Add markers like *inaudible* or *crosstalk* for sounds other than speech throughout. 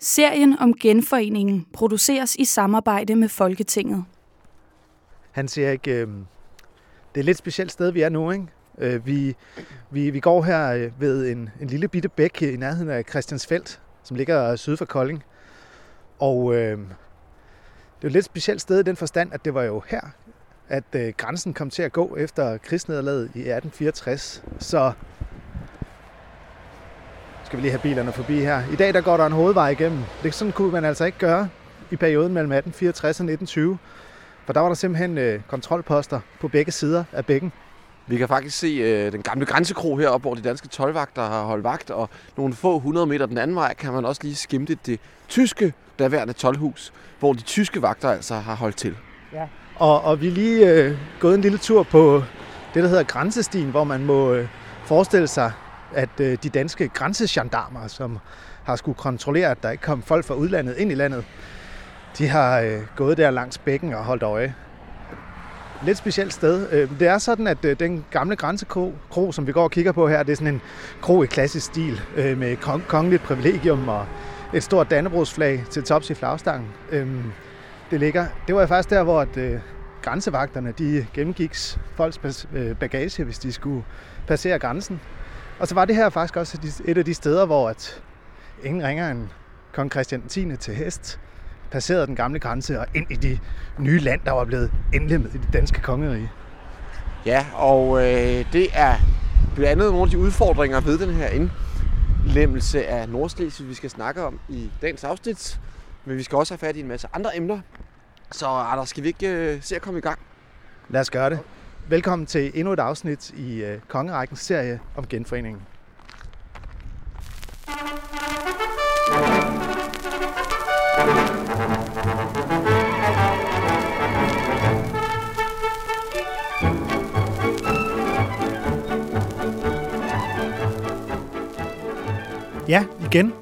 Serien om genforeningen produceres i samarbejde med Folketinget. Han siger ikke, øh, det er et lidt specielt sted, vi er nu. Ikke? Øh, vi, vi, vi går her øh, ved en, en lille bitte bæk i nærheden af Christiansfeldt, som ligger syd for Kolding. Og øh, det er et lidt specielt sted i den forstand, at det var jo her, at øh, grænsen kom til at gå efter krigsnederlaget i 1864. Så skal vi lige have bilerne forbi her. I dag der går der en hovedvej igennem. Det sådan kunne man altså ikke gøre i perioden mellem 1864 og 1920. For der var der simpelthen øh, kontrolposter på begge sider af bækken. Vi kan faktisk se øh, den gamle grænsekro heroppe, hvor de danske tolvvagter har holdt vagt, og nogle få hundrede meter den anden vej kan man også lige skimte det tyske daværende tolvhus, hvor de tyske vagter altså har holdt til. Ja. Og, og vi er lige øh, gået en lille tur på det, der hedder Grænsestien, hvor man må øh, forestille sig, at øh, de danske grænsegendarmer, som har skulle kontrollere, at der ikke kom folk fra udlandet ind i landet, de har øh, gået der langs bækken og holdt øje. Lidt specielt sted. Øh, det er sådan, at øh, den gamle grænsekro, kro, som vi går og kigger på her, det er sådan en kro i klassisk stil øh, med kong, kongeligt privilegium og et stort dannebrogsflag til tops i flagstangen. Øh, det ligger. Det var faktisk der, hvor at, øh, grænsevagterne de gennemgik folks øh, bagage, hvis de skulle passere grænsen. Og så var det her faktisk også et af de steder, hvor at ingen ringer end kong Christian 10. til hest passerede den gamle grænse og ind i de nye land, der var blevet indlemmet i det danske kongerige. Ja, og øh, det er blandt andet nogle af de udfordringer ved den her indlemmelse af Nordslesvig, vi skal snakke om i dagens afsnit. Men vi skal også have fat i en masse andre emner. Så Anders, skal vi ikke øh, se at komme i gang? Lad os gøre det. Velkommen til endnu et afsnit i øh, Kongerækkens serie om genforeningen. Ja, igen.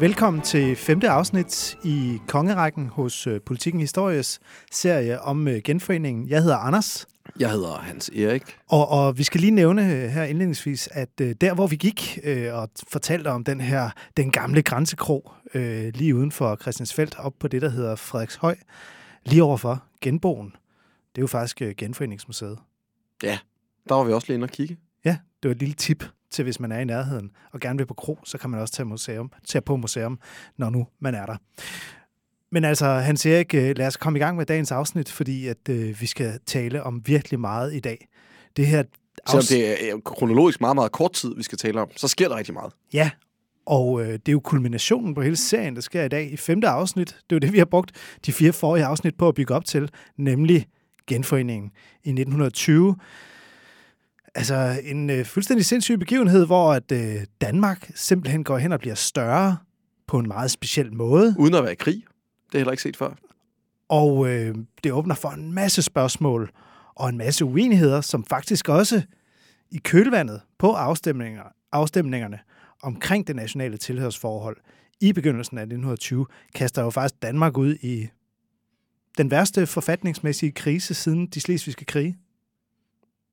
Velkommen til femte afsnit i Kongerækken hos øh, Politikken Histories serie om øh, genforeningen. Jeg hedder Anders. Jeg hedder Hans Erik. Og, og vi skal lige nævne øh, her indledningsvis, at der hvor vi gik øh, og fortalte om den her, den gamle grænsekro øh, lige uden for Christiansfeldt, op på det, der hedder Frederikshøj, lige overfor Genboen. Det er jo faktisk Genforeningsmuseet. Ja, der var vi også lige inde og kigge. Ja, det var et lille tip til, hvis man er i nærheden og gerne vil på kro, så kan man også tage, museum, tage på museum, når nu man er der. Men altså, han siger ikke, lad os komme i gang med dagens afsnit, fordi at øh, vi skal tale om virkelig meget i dag. Det her Selvom det er kronologisk meget, meget kort tid, vi skal tale om, så sker der rigtig meget. Ja, og øh, det er jo kulminationen på hele serien, der sker i dag i femte afsnit. Det er jo det, vi har brugt de fire forrige afsnit på at bygge op til, nemlig genforeningen i 1920 altså en øh, fuldstændig sindssyg begivenhed, hvor at øh, Danmark simpelthen går hen og bliver større på en meget speciel måde. Uden at være i krig. Det er heller ikke set før. Og øh, det åbner for en masse spørgsmål og en masse uenigheder, som faktisk også i kølvandet på afstemninger, afstemningerne omkring det nationale tilhørsforhold i begyndelsen af 1920, kaster jo faktisk Danmark ud i den værste forfatningsmæssige krise siden de slesvigske krige.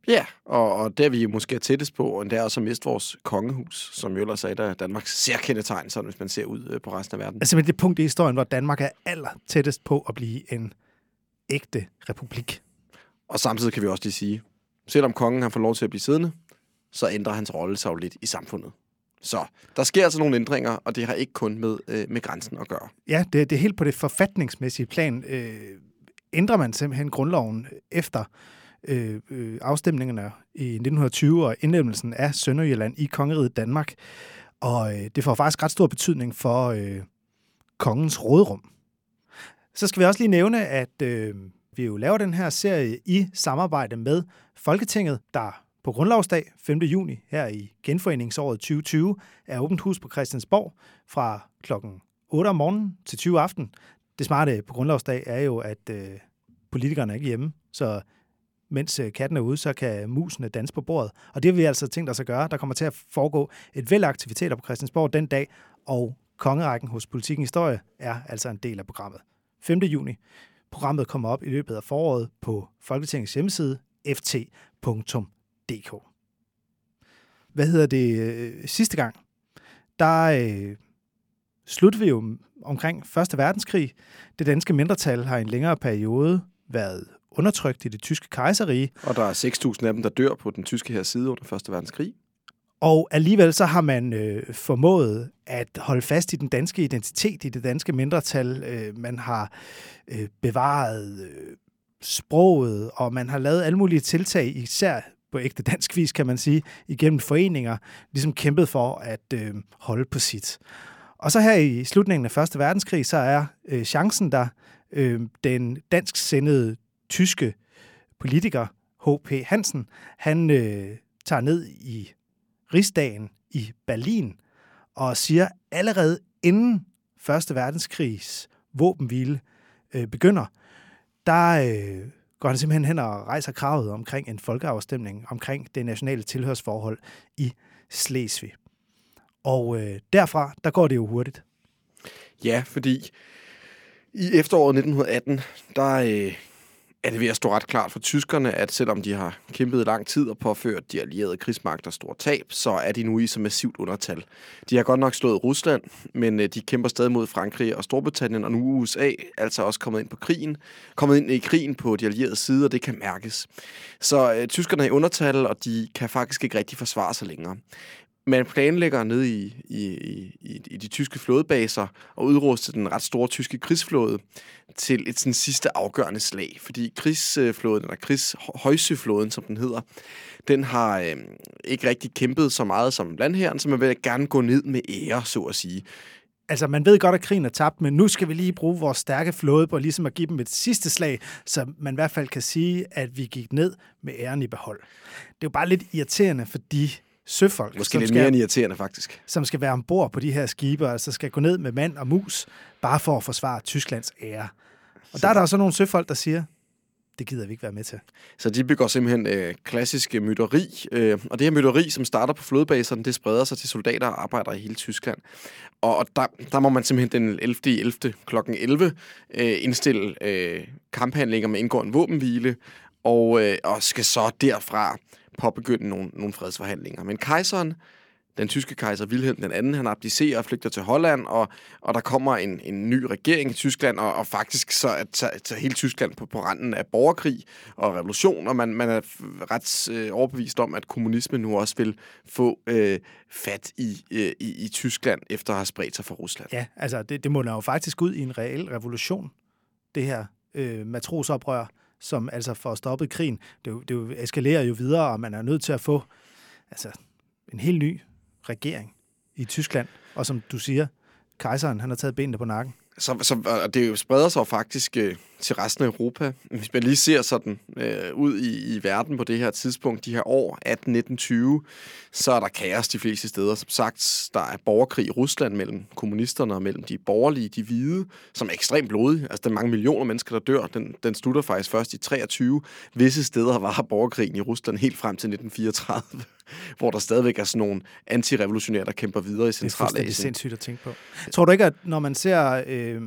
Ja, og, og der vi måske er tættest på, og det er også at miste vores kongehus, som jo ellers er et af Danmarks særkendetegn, sådan hvis man ser ud øh, på resten af verden. Altså det punkt i historien, hvor Danmark er aller tættest på at blive en ægte republik. Og samtidig kan vi også lige sige, selvom kongen har fået lov til at blive siddende, så ændrer hans rolle sig jo lidt i samfundet. Så der sker altså nogle ændringer, og det har ikke kun med, øh, med grænsen at gøre. Ja, det, det er helt på det forfatningsmæssige plan. Øh, ændrer man simpelthen grundloven efter øh, øh, afstemningerne i 1920 og indlemmelsen af Sønderjylland i kongeriget Danmark. Og øh, det får faktisk ret stor betydning for øh, kongens rådrum. Så skal vi også lige nævne, at øh, vi jo laver den her serie i samarbejde med Folketinget, der på grundlovsdag 5. juni her i genforeningsåret 2020 er åbent hus på Christiansborg fra klokken 8 om morgenen til 20 aften. Det smarte på grundlovsdag er jo, at øh, politikerne er ikke hjemme, så mens øh, katten er ude, så kan musene danse på bordet. Og det har vi altså tænkt os at gøre. Der kommer til at foregå et væld aktiviteter på Christiansborg den dag, og kongerækken hos Politikken Historie er altså en del af programmet. 5. juni. Programmet kommer op i løbet af foråret på Folketingets hjemmeside ft.dk. Hvad hedder det? Øh, sidste gang, der øh, vi jo omkring 1. verdenskrig. Det danske mindretal har i en længere periode været undertrykt i det tyske kejserige. Og der er 6.000 af dem, der dør på den tyske her side under 1. verdenskrig. Og alligevel så har man øh, formået at holde fast i den danske identitet, i det danske mindretal. Øh, man har øh, bevaret øh, sproget, og man har lavet alle mulige tiltag, især på ægte dansk vis, kan man sige, igennem foreninger, ligesom kæmpet for at øh, holde på sit. Og så her i slutningen af Første Verdenskrig, så er øh, chancen der, øh, den dansk sendede tyske politiker, H.P. Hansen, han øh, tager ned i rigsdagen i Berlin og siger allerede inden Første Verdenskrigs våbenhvile øh, begynder, der øh, går han simpelthen hen og rejser kravet omkring en folkeafstemning omkring det nationale tilhørsforhold i Slesvig. Og øh, derfra, der går det jo hurtigt. Ja, fordi i efteråret 1918, der øh, er det ved at stå ret klart for tyskerne, at selvom de har kæmpet lang tid og påført de allierede krigsmagter store tab, så er de nu i så massivt undertal. De har godt nok slået Rusland, men øh, de kæmper stadig mod Frankrig og Storbritannien, og nu er USA altså også kommet ind på krigen, kommet ind i krigen på de allierede side, og det kan mærkes. Så øh, tyskerne er i undertal, og de kan faktisk ikke rigtig forsvare sig længere man planlægger ned i, i, i, i de tyske flådebaser og udruste den ret store tyske krigsflåde til et sådan sidste afgørende slag. Fordi krigsflåden, eller krigshøjsøflåden, som den hedder, den har øh, ikke rigtig kæmpet så meget som landherren, så man vil gerne gå ned med ære, så at sige. Altså, man ved godt, at krigen er tabt, men nu skal vi lige bruge vores stærke flåde på ligesom at give dem et sidste slag, så man i hvert fald kan sige, at vi gik ned med æren i behold. Det er jo bare lidt irriterende, fordi søfolk. Måske lidt mere irriterende, faktisk. Som skal være ombord på de her skibe, altså skal gå ned med mand og mus, bare for at forsvare Tysklands ære. Og så. der er der også nogle søfolk, der siger, det gider vi ikke være med til. Så de begår simpelthen øh, klassiske mytteri, øh, og det her mytteri, som starter på flådebaserne, det spreder sig til soldater og arbejdere i hele Tyskland. Og, og der, der må man simpelthen den 11. 11. kl. 11 øh, indstille øh, kamphandlinger med indgå en våbenhvile, og, øh, og skal så derfra påbegynde nogle, nogle fredsforhandlinger. Men kejseren, den tyske kejser Wilhelm den anden, han abdicerer og flygter til Holland, og, og der kommer en, en ny regering i Tyskland, og, og faktisk så er tager hele Tyskland på, på randen af borgerkrig og revolution, og man, man er ret øh, overbevist om, at kommunismen nu også vil få øh, fat i, øh, i, i Tyskland, efter at have spredt sig fra Rusland. Ja, altså det, det munder jo faktisk ud i en reel revolution, det her øh, matrosoprør, som altså får stoppet krigen. Det, det eskalerer jo videre, og man er nødt til at få altså, en helt ny regering i Tyskland. Og som du siger, kejseren han har taget benene på nakken. Så, så og det spreder sig faktisk øh, til resten af Europa. Hvis man lige ser sådan øh, ud i, i verden på det her tidspunkt, de her år 18-19-20, så er der kaos de fleste steder. Som sagt, der er borgerkrig i Rusland mellem kommunisterne og mellem de borgerlige, de hvide, som er ekstremt blodige. Altså, der er mange millioner mennesker, der dør. Den, den slutter faktisk først i 23. Visse steder var borgerkrigen i Rusland helt frem til 1934 *laughs* hvor der stadigvæk er sådan nogle antirevolutionære, der kæmper videre i Centralasien. Det er sindssygt at tænke på. Tror du ikke, at når man ser øh,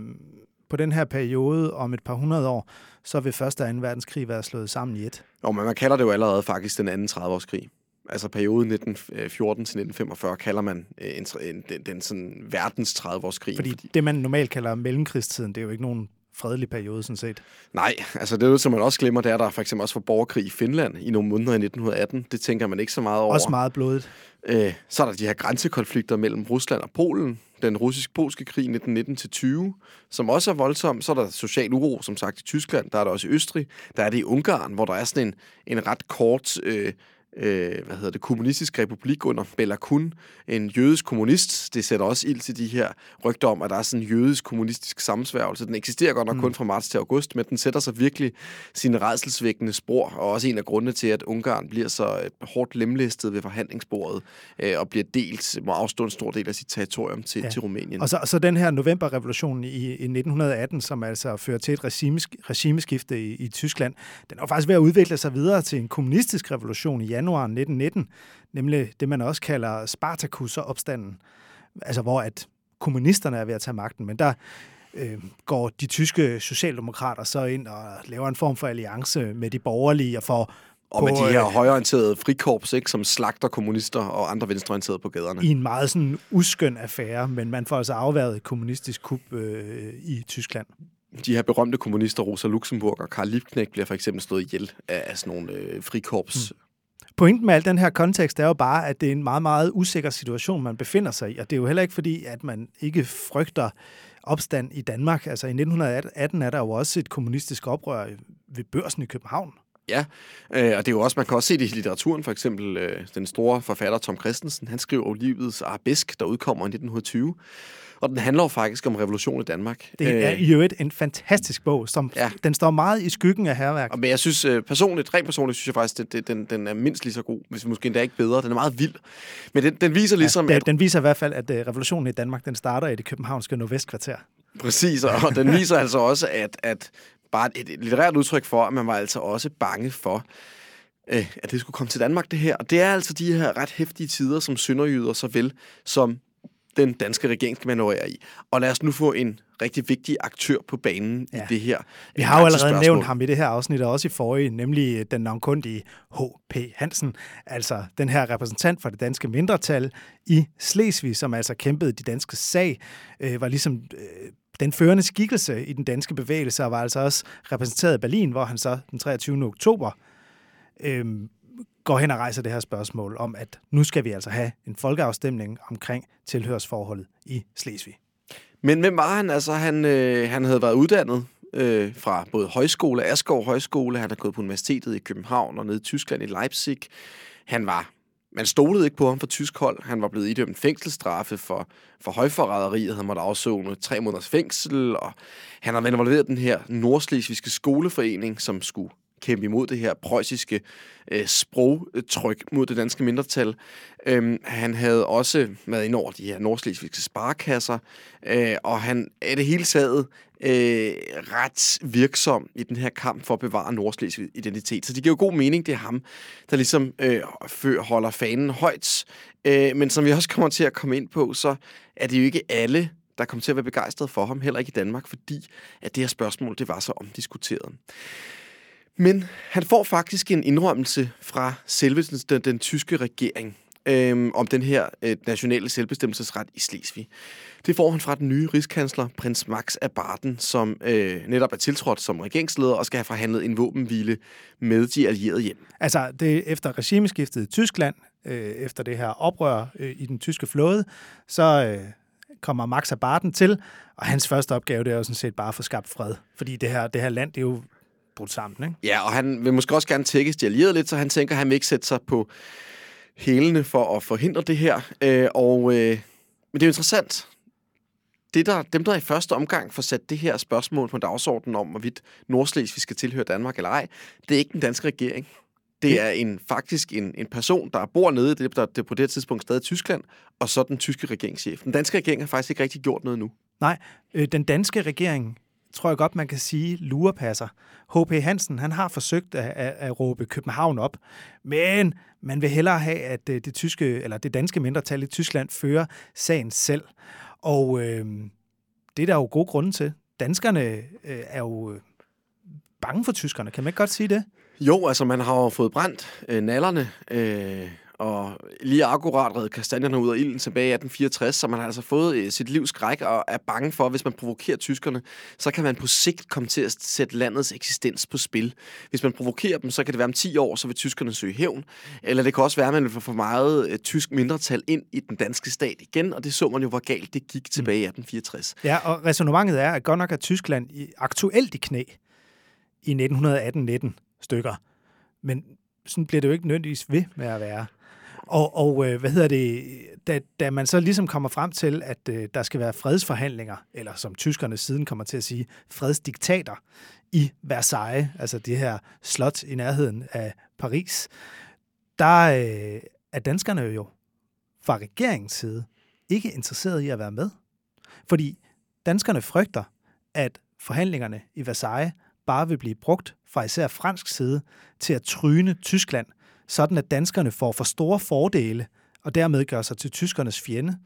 på den her periode om et par hundrede år, så vil første og anden verdenskrig være slået sammen i et? Jo, men man kalder det jo allerede faktisk den anden 30-årskrig altså perioden 1914 til 1945 kalder man øh, en, en, den, den sådan verdens 30-årskrig. Fordi, fordi det, man normalt kalder mellemkrigstiden, det er jo ikke nogen fredelig periode, sådan set. Nej, altså det, som man også glemmer, det er, der for eksempel også var borgerkrig i Finland i nogle måneder i 1918. Det tænker man ikke så meget over. Også meget blodigt. Øh, så er der de her grænsekonflikter mellem Rusland og Polen. Den russisk-polske krig 1919-20, som også er voldsom. Så er der social uro, som sagt, i Tyskland. Der er der også i Østrig. Der er det i Ungarn, hvor der er sådan en, en ret kort... Øh, øh, hvad hedder det, kommunistisk republik under Bella Kun, en jødisk kommunist. Det sætter også ild til de her rygter om, at der er sådan en jødisk kommunistisk sammensværgelse. Den eksisterer godt nok mm. kun fra marts til august, men den sætter sig virkelig sine redselsvækkende spor, og også en af grundene til, at Ungarn bliver så øh, hårdt lemlæstet ved forhandlingsbordet, øh, og bliver delt, må afstå en stor del af sit territorium til, ja. til Rumænien. Og så, og så den her novemberrevolution i, i 1918, som altså fører til et regimesk, regimeskifte i, i Tyskland, den er faktisk ved at udvikle sig videre til en kommunistisk revolution i januar januar 1919, nemlig det, man også kalder Spartacus-opstanden, altså hvor at kommunisterne er ved at tage magten, men der øh, går de tyske socialdemokrater så ind og laver en form for alliance med de borgerlige og får Og på, med de her øh, højorienterede frikorps, ikke, som slagter kommunister og andre venstreorienterede på gaderne. i en meget sådan uskøn affære, men man får altså afværet et kommunistisk kup øh, i Tyskland. De her berømte kommunister, Rosa Luxemburg og Karl Liebknecht, bliver for eksempel slået ihjel af, af sådan nogle øh, frikorps. Mm. Pointen med al den her kontekst er jo bare, at det er en meget, meget usikker situation, man befinder sig i. Og det er jo heller ikke fordi, at man ikke frygter opstand i Danmark. Altså i 1918 er der jo også et kommunistisk oprør ved børsen i København. Ja, øh, og det er jo også, man kan også se det i litteraturen, for eksempel øh, den store forfatter Tom Christensen, han skriver jo Livets Arabesk, der udkommer i 1920, og den handler jo faktisk om revolution i Danmark. Det er Øh, i øvrigt en fantastisk bog, som Ja. den står meget i skyggen af herværk. og- Men jeg synes øh, personligt, rent personligt, synes jeg faktisk, at det, den, den er mindst lige så god, hvis måske endda ikke bedre. Den er meget vild. Men den, den viser ligesom, ja, at den, den viser i hvert fald, at uh, revolutionen i Danmark, den starter i det københavnske nordvestkvarter. Præcis, og den viser altså også, at, at bare et, et litterært udtryk for, at man var altså også bange for, øh, at det skulle komme til Danmark, det her. Og det er altså de her ret hæftige tider, som sønderjyder såvel som den danske regering skal manøvrere i. Og lad os nu få en rigtig vigtig aktør på banen ja. i det her. Vi har jo allerede spørgsmål. nævnt ham i det her afsnit, og også i forrige, nemlig den navnkundige H.P. Hansen, altså den her repræsentant for det danske mindretal i Slesvig, som altså kæmpede de danske sag, øh, var ligesom øh, den førende skikkelse i den danske bevægelse, og var altså også repræsenteret i Berlin, hvor han så den 23. oktober øh, går hen og rejser det her spørgsmål om, at nu skal vi altså have en folkeafstemning omkring tilhørsforholdet i Slesvig. Men hvem var han? Altså, han, øh, han havde været uddannet øh, fra både højskole, Askov Højskole, han har gået på universitetet i København og nede i Tyskland i Leipzig. Han var man stolede ikke på ham for tysk hold. Han var blevet idømt fængselsstraffe for, for højforræderi, han måtte afzone tre måneders fængsel, og han har været involveret i den her nordslesvigske skoleforening, som skulle kæmpe imod det her preussiske øh, sprogtryk mod det danske mindretal. Øhm, han havde også været ind over de her nordslesvigske sparekasser, øh, og han er det hele taget øh, ret virksom i den her kamp for at bevare Nordslesvigs identitet. Så det giver jo god mening, det er ham, der ligesom øh, holder fanen højt. Øh, men som vi også kommer til at komme ind på, så er det jo ikke alle, der kommer til at være begejstret for ham, heller ikke i Danmark, fordi at det her spørgsmål, det var så omdiskuteret. Men han får faktisk en indrømmelse fra selve den, den, den tyske regering øhm, om den her øh, nationale selvbestemmelsesret i Slesvig. Det får han fra den nye rigskansler, prins Max af Baden, som øh, netop er tiltrådt som regeringsleder og skal have forhandlet en våbenhvile med de allierede hjem. Altså, det er efter regimeskiftet i Tyskland, øh, efter det her oprør øh, i den tyske flåde, så øh, kommer Max af Baden til, og hans første opgave, det er jo sådan set bare at få skabt fred. Fordi det her, det her land, det er jo brudt sammen, ikke? Ja, og han vil måske også gerne tækkes de allierede lidt, så han tænker, at han vil ikke sætte sig på hælene for at forhindre det her. Øh, og, øh, men det er jo interessant. Det der, dem, der i første omgang får sat det her spørgsmål på dagsordenen om, hvorvidt Nordslesvig skal tilhøre Danmark eller ej, det er ikke den danske regering. Det er en, faktisk en, en person, der bor nede i det, der, det på det tidspunkt stadig Tyskland, og så den tyske regeringschef. Den danske regering har faktisk ikke rigtig gjort noget nu. Nej, øh, den danske regering, tror jeg godt, man kan sige, lurepasser. H.P. Hansen, han har forsøgt at, at, at råbe København op, men man vil hellere have, at øh, det, tyske, eller det danske mindretal i Tyskland fører sagen selv. Og øh, det er der jo gode grunde til. Danskerne øh, er jo øh, bange for tyskerne, kan man ikke godt sige det? Jo, altså man har jo fået brændt øh, nallerne, øh, og lige akkurat redde kastanjerne ud af ilden tilbage i 1864, så man har altså fået øh, sit livs skræk og er bange for, at hvis man provokerer tyskerne, så kan man på sigt komme til at sætte landets eksistens på spil. Hvis man provokerer dem, så kan det være om 10 år, så vil tyskerne søge hævn, eller det kan også være, at man vil få for meget øh, tysk mindretal ind i den danske stat igen, og det så man jo, hvor galt det gik tilbage i 1864. Ja, og resonemanget er, at godt nok er Tyskland i, aktuelt i knæ i 1918-19 stykker. Men sådan bliver det jo ikke nødvendigvis ved med at være. Og, og øh, hvad hedder det, da, da man så ligesom kommer frem til, at øh, der skal være fredsforhandlinger, eller som tyskerne siden kommer til at sige, fredsdiktater i Versailles, altså det her slot i nærheden af Paris, der øh, er danskerne jo fra regeringens side ikke interesseret i at være med. Fordi danskerne frygter, at forhandlingerne i Versailles bare vil blive brugt fra især fransk side til at tryne Tyskland, sådan at danskerne får for store fordele og dermed gør sig til tyskernes fjende.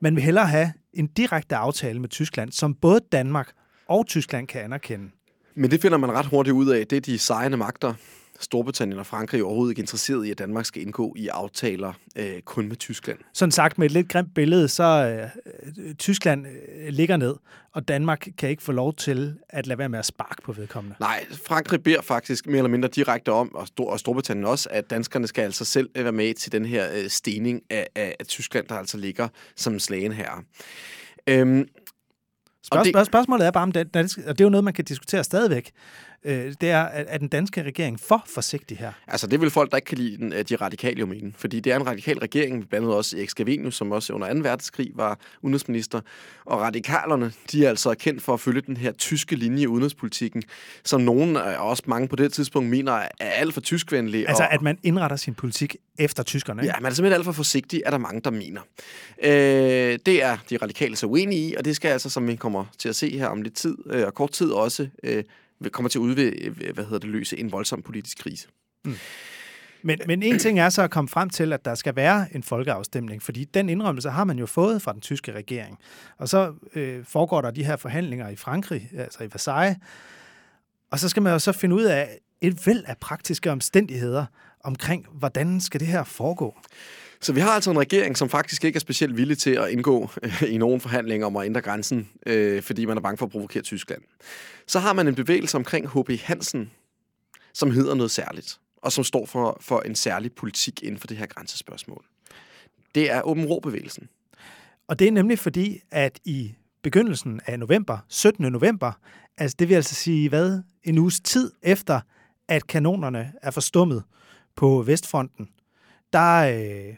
Man vil hellere have en direkte aftale med Tyskland, som både Danmark og Tyskland kan anerkende. Men det finder man ret hurtigt ud af. Det er de sejende magter, Storbritannien og Frankrig overhovedet ikke interesseret i, at Danmark skal indgå i aftaler øh, kun med Tyskland. Sådan sagt med et lidt grimt billede, så øh, Tyskland øh, ligger ned, og Danmark kan ikke få lov til at lade være med at sparke på vedkommende. Nej, Frankrig beder faktisk mere eller mindre direkte om, og, Stor- og Storbritannien også, at danskerne skal altså selv være med til den her øh, stening af, af, af Tyskland, der altså ligger som slagen her. Øhm, Spørg- det- det... Spørgsmålet er bare, om den danske, og det er jo noget, man kan diskutere stadigvæk, øh, det er, at er den danske regering for forsigtig her? Altså, det vil folk, der ikke kan lide den, øh, de radikale jo mene. Fordi det er en radikal regering, blandt andet også Erik Scavenius, som også under 2. verdenskrig var udenrigsminister. Og radikalerne, de er altså kendt for at følge den her tyske linje i udenrigspolitikken, som nogen, øh, og også mange på det tidspunkt, mener er alt for tyskvenlige. Altså, og, at man indretter sin politik efter tyskerne, ikke? Ja, man er simpelthen alt for forsigtig, er der mange, der mener. Øh, det er de radikale så uenige i, og det skal altså, som vi kommer til at se her om lidt tid, øh, og kort tid også, øh, kommer til at udvide, øh, hvad hedder det, løse en voldsom politisk krise. Mm. Men, men en ting er så at komme frem til, at der skal være en folkeafstemning, fordi den indrømmelse har man jo fået fra den tyske regering. Og så øh, foregår der de her forhandlinger i Frankrig, altså i Versailles, og så skal man jo så finde ud af et væld af praktiske omstændigheder omkring, hvordan skal det her foregå. Så vi har altså en regering, som faktisk ikke er specielt villig til at indgå øh, i nogen forhandlinger om at ændre grænsen, øh, fordi man er bange for at provokere Tyskland. Så har man en bevægelse omkring H.B. Hansen, som hedder noget særligt, og som står for, for en særlig politik inden for det her grænsespørgsmål. Det er Åben Rå-bevægelsen. Og det er nemlig fordi, at i begyndelsen af november, 17. november, altså det vil altså sige, hvad, en uges tid efter, at kanonerne er forstummet på Vestfronten, der øh,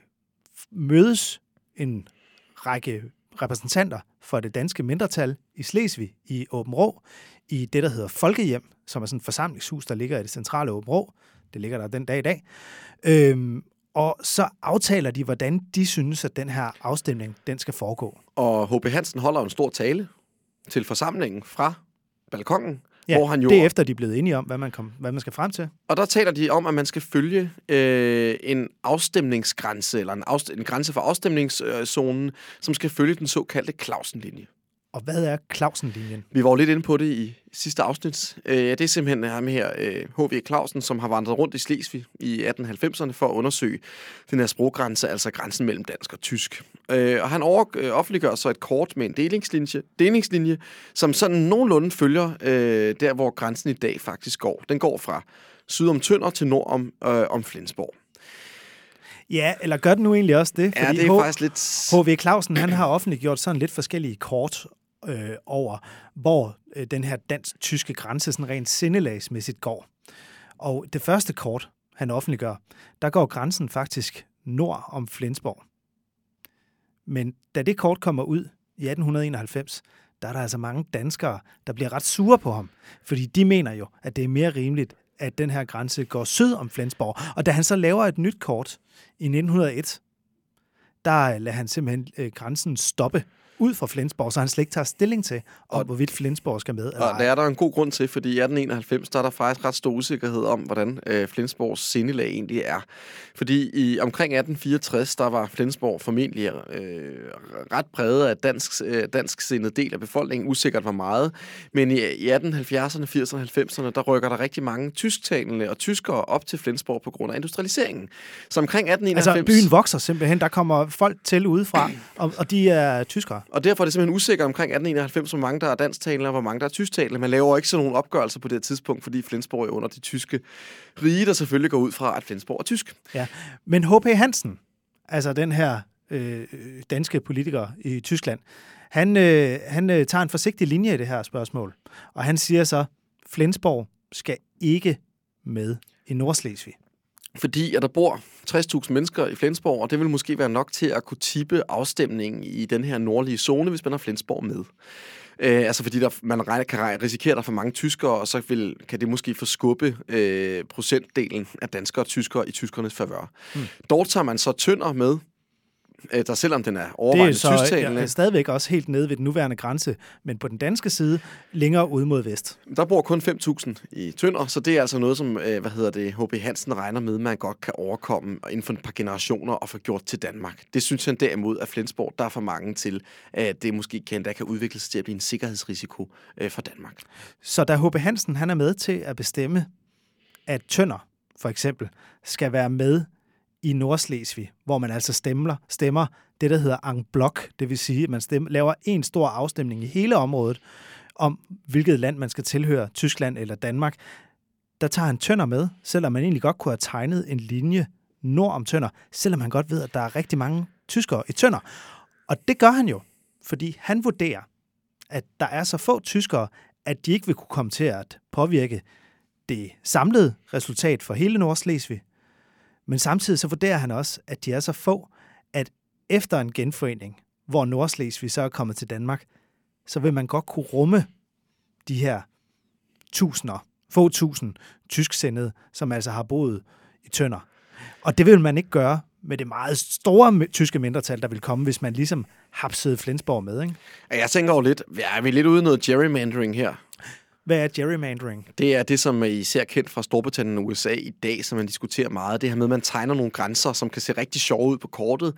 mødes en række repræsentanter for det danske mindretal i Slesvig i Åben Rå, i det, der hedder Folkehjem, som er sådan et forsamlingshus, der ligger i det centrale Åben Rå. Det ligger der den dag i dag. Øhm, og så aftaler de, hvordan de synes, at den her afstemning den skal foregå. Og H.B. Hansen holder en stor tale til forsamlingen fra balkongen, Ja, hvor han jo... det er efter, de er blevet enige om, hvad man, kom, hvad man skal frem til. Og der taler de om, at man skal følge øh, en afstemningsgrænse, eller en, afst- en grænse for afstemningszonen, som skal følge den såkaldte Clausen-linje. Og hvad er Clausen-linjen? Vi var jo lidt inde på det i sidste afsnit. Øh, det er simpelthen ham her, øh, H.V. Clausen, som har vandret rundt i Slesvig i 1890'erne for at undersøge den her sproggrænse, altså grænsen mellem dansk og tysk. Øh, og han over, øh, offentliggør så et kort med en delingslinje, delingslinje som sådan nogenlunde følger øh, der, hvor grænsen i dag faktisk går. Den går fra syd om Tønder til nord om, øh, om Flensborg. Ja, eller gør den nu egentlig også det? Ja, det er H- faktisk lidt... H.V. Clausen, han har offentliggjort sådan lidt forskellige kort øh, over, hvor øh, den her dansk-tyske grænse sådan rent sindelagsmæssigt går. Og det første kort, han offentliggør, der går grænsen faktisk nord om Flensborg. Men da det kort kommer ud i 1891, der er der altså mange danskere, der bliver ret sure på ham. Fordi de mener jo, at det er mere rimeligt, at den her grænse går syd om Flensborg. Og da han så laver et nyt kort i 1901, der lader han simpelthen øh, grænsen stoppe ud fra Flensborg, så han slet ikke tager stilling til, om Og- hvorvidt Flensborg skal med. Eller Og det er der en god grund til, fordi i 1891, der er der faktisk ret stor usikkerhed om, hvordan øh, Flensborgs sindelag egentlig er. Fordi i omkring 1864, der var Flensborg formentlig øh, ret præget af dansk, øh, dansk sindet del af befolkningen, usikkert var meget. Men i, i 1870'erne, 80'erne og 90'erne, der rykker der rigtig mange tysktalende og tyskere op til Flensborg på grund af industrialiseringen. Så omkring 1891... Altså, byen vokser simpelthen. Der kommer folk til udefra, og, og de er tyskere. Og derfor er det simpelthen usikker omkring 1891, hvor mange der er dansktalende, og hvor mange der er tysktalende. Man laver ikke sådan nogle opgørelser på det tidspunkt, fordi Flensborg er under de tyske rige, der selvfølgelig går ud fra, at Flensborg er tysk. Ja. Men H.P. Hansen, altså den her øh, danske politiker i Tyskland, han, øh, han øh, tager en forsigtig linje i det her spørgsmål. Og han siger så, Flensborg skal ikke med i Nordslesvig. Fordi at der bor 60.000 mennesker i Flensborg, og det vil måske være nok til at kunne tippe afstemningen i den her nordlige zone, hvis man har Flensborg med. Øh, altså fordi der, man regner, kan re- risikere, at der er for mange tyskere, og så vil, kan det måske forskubbe øh, procentdelen af danskere og tyskere i tyskernes favør. Mm. Dog tager man så tønder med, der selvom den er Det er overvejende så tysktalende, ja, stadigvæk også helt nede ved den nuværende grænse, men på den danske side længere ud mod vest. Der bor kun 5.000 i Tønder, så det er altså noget, som øh, hvad hedder det, H.B. Hansen regner med, man godt kan overkomme inden for et par generationer og få gjort til Danmark. Det synes han derimod, at Flensborg, der er for mange til, at det måske kan, der kan udvikle sig til at blive en sikkerhedsrisiko øh, for Danmark. Så da H.B. Hansen han er med til at bestemme, at Tønder for eksempel, skal være med i Nordslesvig, hvor man altså stemmer, stemmer det, der hedder en blok, det vil sige, at man stemmer, laver en stor afstemning i hele området om, hvilket land man skal tilhøre, Tyskland eller Danmark. Der tager han Tønder med, selvom man egentlig godt kunne have tegnet en linje nord om Tønder, selvom man godt ved, at der er rigtig mange tyskere i Tønder. Og det gør han jo, fordi han vurderer, at der er så få tyskere, at de ikke vil kunne komme til at påvirke det samlede resultat for hele Nordslesvig. Men samtidig så vurderer han også, at de er så få, at efter en genforening, hvor Nordslesvig så er kommet til Danmark, så vil man godt kunne rumme de her tusinder, få tusind tysksendede, som altså har boet i Tønder. Og det vil man ikke gøre med det meget store tyske mindretal, der vil komme, hvis man ligesom hapsede Flensborg med. Ikke? Jeg tænker jo lidt, ja, er vi lidt ude i noget gerrymandering her? Hvad er gerrymandering? Det er det, som I ser kendt fra Storbritannien og USA i dag, som man diskuterer meget. Det her med, at man tegner nogle grænser, som kan se rigtig sjove ud på kortet,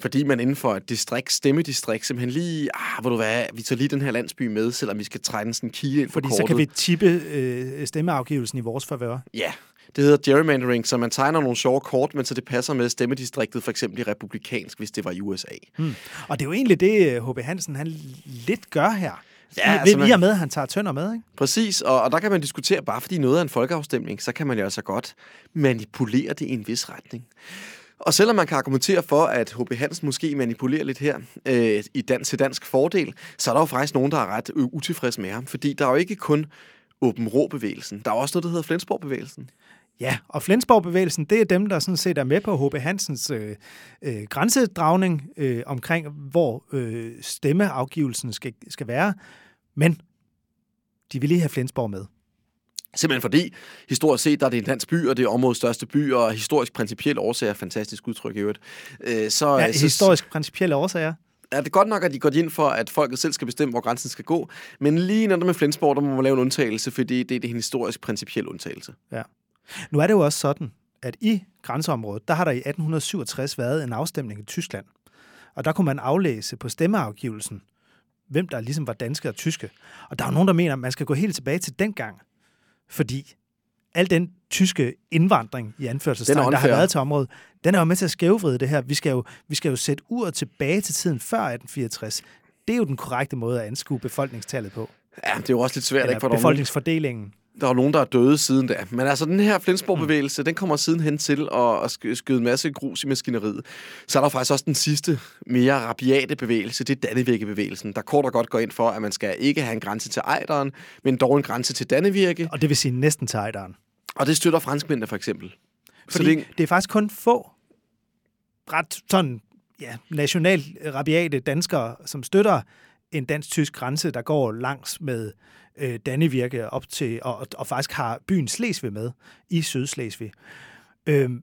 fordi man inden for et distrikt, stemmedistrikt, simpelthen lige, ah, hvor du hvad, vi tager lige den her landsby med, selvom vi skal tegne sådan en kile ind fordi på så kortet. kan vi tippe øh, stemmeafgivelsen i vores favør. Ja, det hedder gerrymandering, så man tegner nogle sjove kort, men så det passer med stemmedistriktet, for eksempel i republikansk, hvis det var i USA. Hmm. Og det er jo egentlig det, H.B. Hansen han lidt gør her. Ja, altså, man- I og med, at han tager tønder med, ikke? Præcis, og, og der kan man diskutere, bare fordi noget er en folkeafstemning, så kan man jo altså godt manipulere det i en vis retning. Og selvom man kan argumentere for, at H.B. Hansen måske manipulerer lidt her øh, i dans til dansk fordel, så er der jo faktisk nogen, der er ret øh, utilfredse med ham. Fordi der er jo ikke kun Åben Rå-bevægelsen. Der er også noget, der hedder Flensborg-bevægelsen. Ja, og Flensborg-bevægelsen, det er dem, der sådan set er med på H.B. Hansens øh, øh, grænsedragning øh, omkring, hvor øh, stemmeafgivelsen skal, skal være. Men de vil lige have Flensborg med. Simpelthen fordi, historisk set, der er det en dansk by, og det er områdets største by, og historisk principielt årsager, fantastisk udtryk i øvrigt. Øh, så, Ja, så, historisk principielle årsager. er det godt nok, at de går ind for, at folket selv skal bestemme, hvor grænsen skal gå. Men lige når det med Flensborg, der må man lave en undtagelse, fordi det er en historisk principiel undtagelse. Nu er det jo også sådan, at i grænseområdet, der har der i 1867 været en afstemning i Tyskland. Og der kunne man aflæse på stemmeafgivelsen, hvem der ligesom var danske og tyske. Og der er jo nogen, der mener, at man skal gå helt tilbage til dengang. Fordi al den tyske indvandring i anførselstegn, er der har været til området, den er jo med til at skævvride det her. Vi skal jo, vi skal jo sætte uret tilbage til tiden før 1864. Det er jo den korrekte måde at anskue befolkningstallet på. Ja, det er jo også lidt svært, ikke? Eller For er, nogen, befolkningsfordelingen. Der er nogen, der er døde siden da. Men altså, den her Flensborg-bevægelse, den kommer sidenhen til at, at sk- skyde en masse grus i maskineriet. Så er der faktisk også den sidste, mere rabiate bevægelse, det er Dannevirke-bevægelsen, der kort og godt går ind for, at man skal ikke have en grænse til Ejderen, men dog en grænse til Dannevirke. Og det vil sige næsten til Ejderen. Og det støtter franskmændene for eksempel. Fordi så det, det, det er faktisk kun få ret sådan, ja, national rabiate danskere, som støtter en dansk-tysk grænse, der går langs med øh, Dannevirke op til, og, og faktisk har byen Slesvig med i Sydslesvig. Øhm,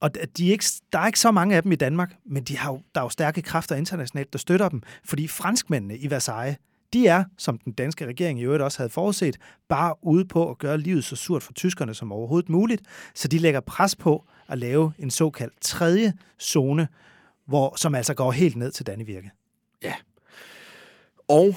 og de er ikke, der er ikke så mange af dem i Danmark, men de har jo, der er jo stærke kræfter internationalt, der støtter dem, fordi franskmændene i Versailles, de er, som den danske regering i øvrigt også havde forudset, bare ude på at gøre livet så surt for tyskerne som overhovedet muligt, så de lægger pres på at lave en såkaldt tredje zone, hvor, som altså går helt ned til Dannevirke. Ja, og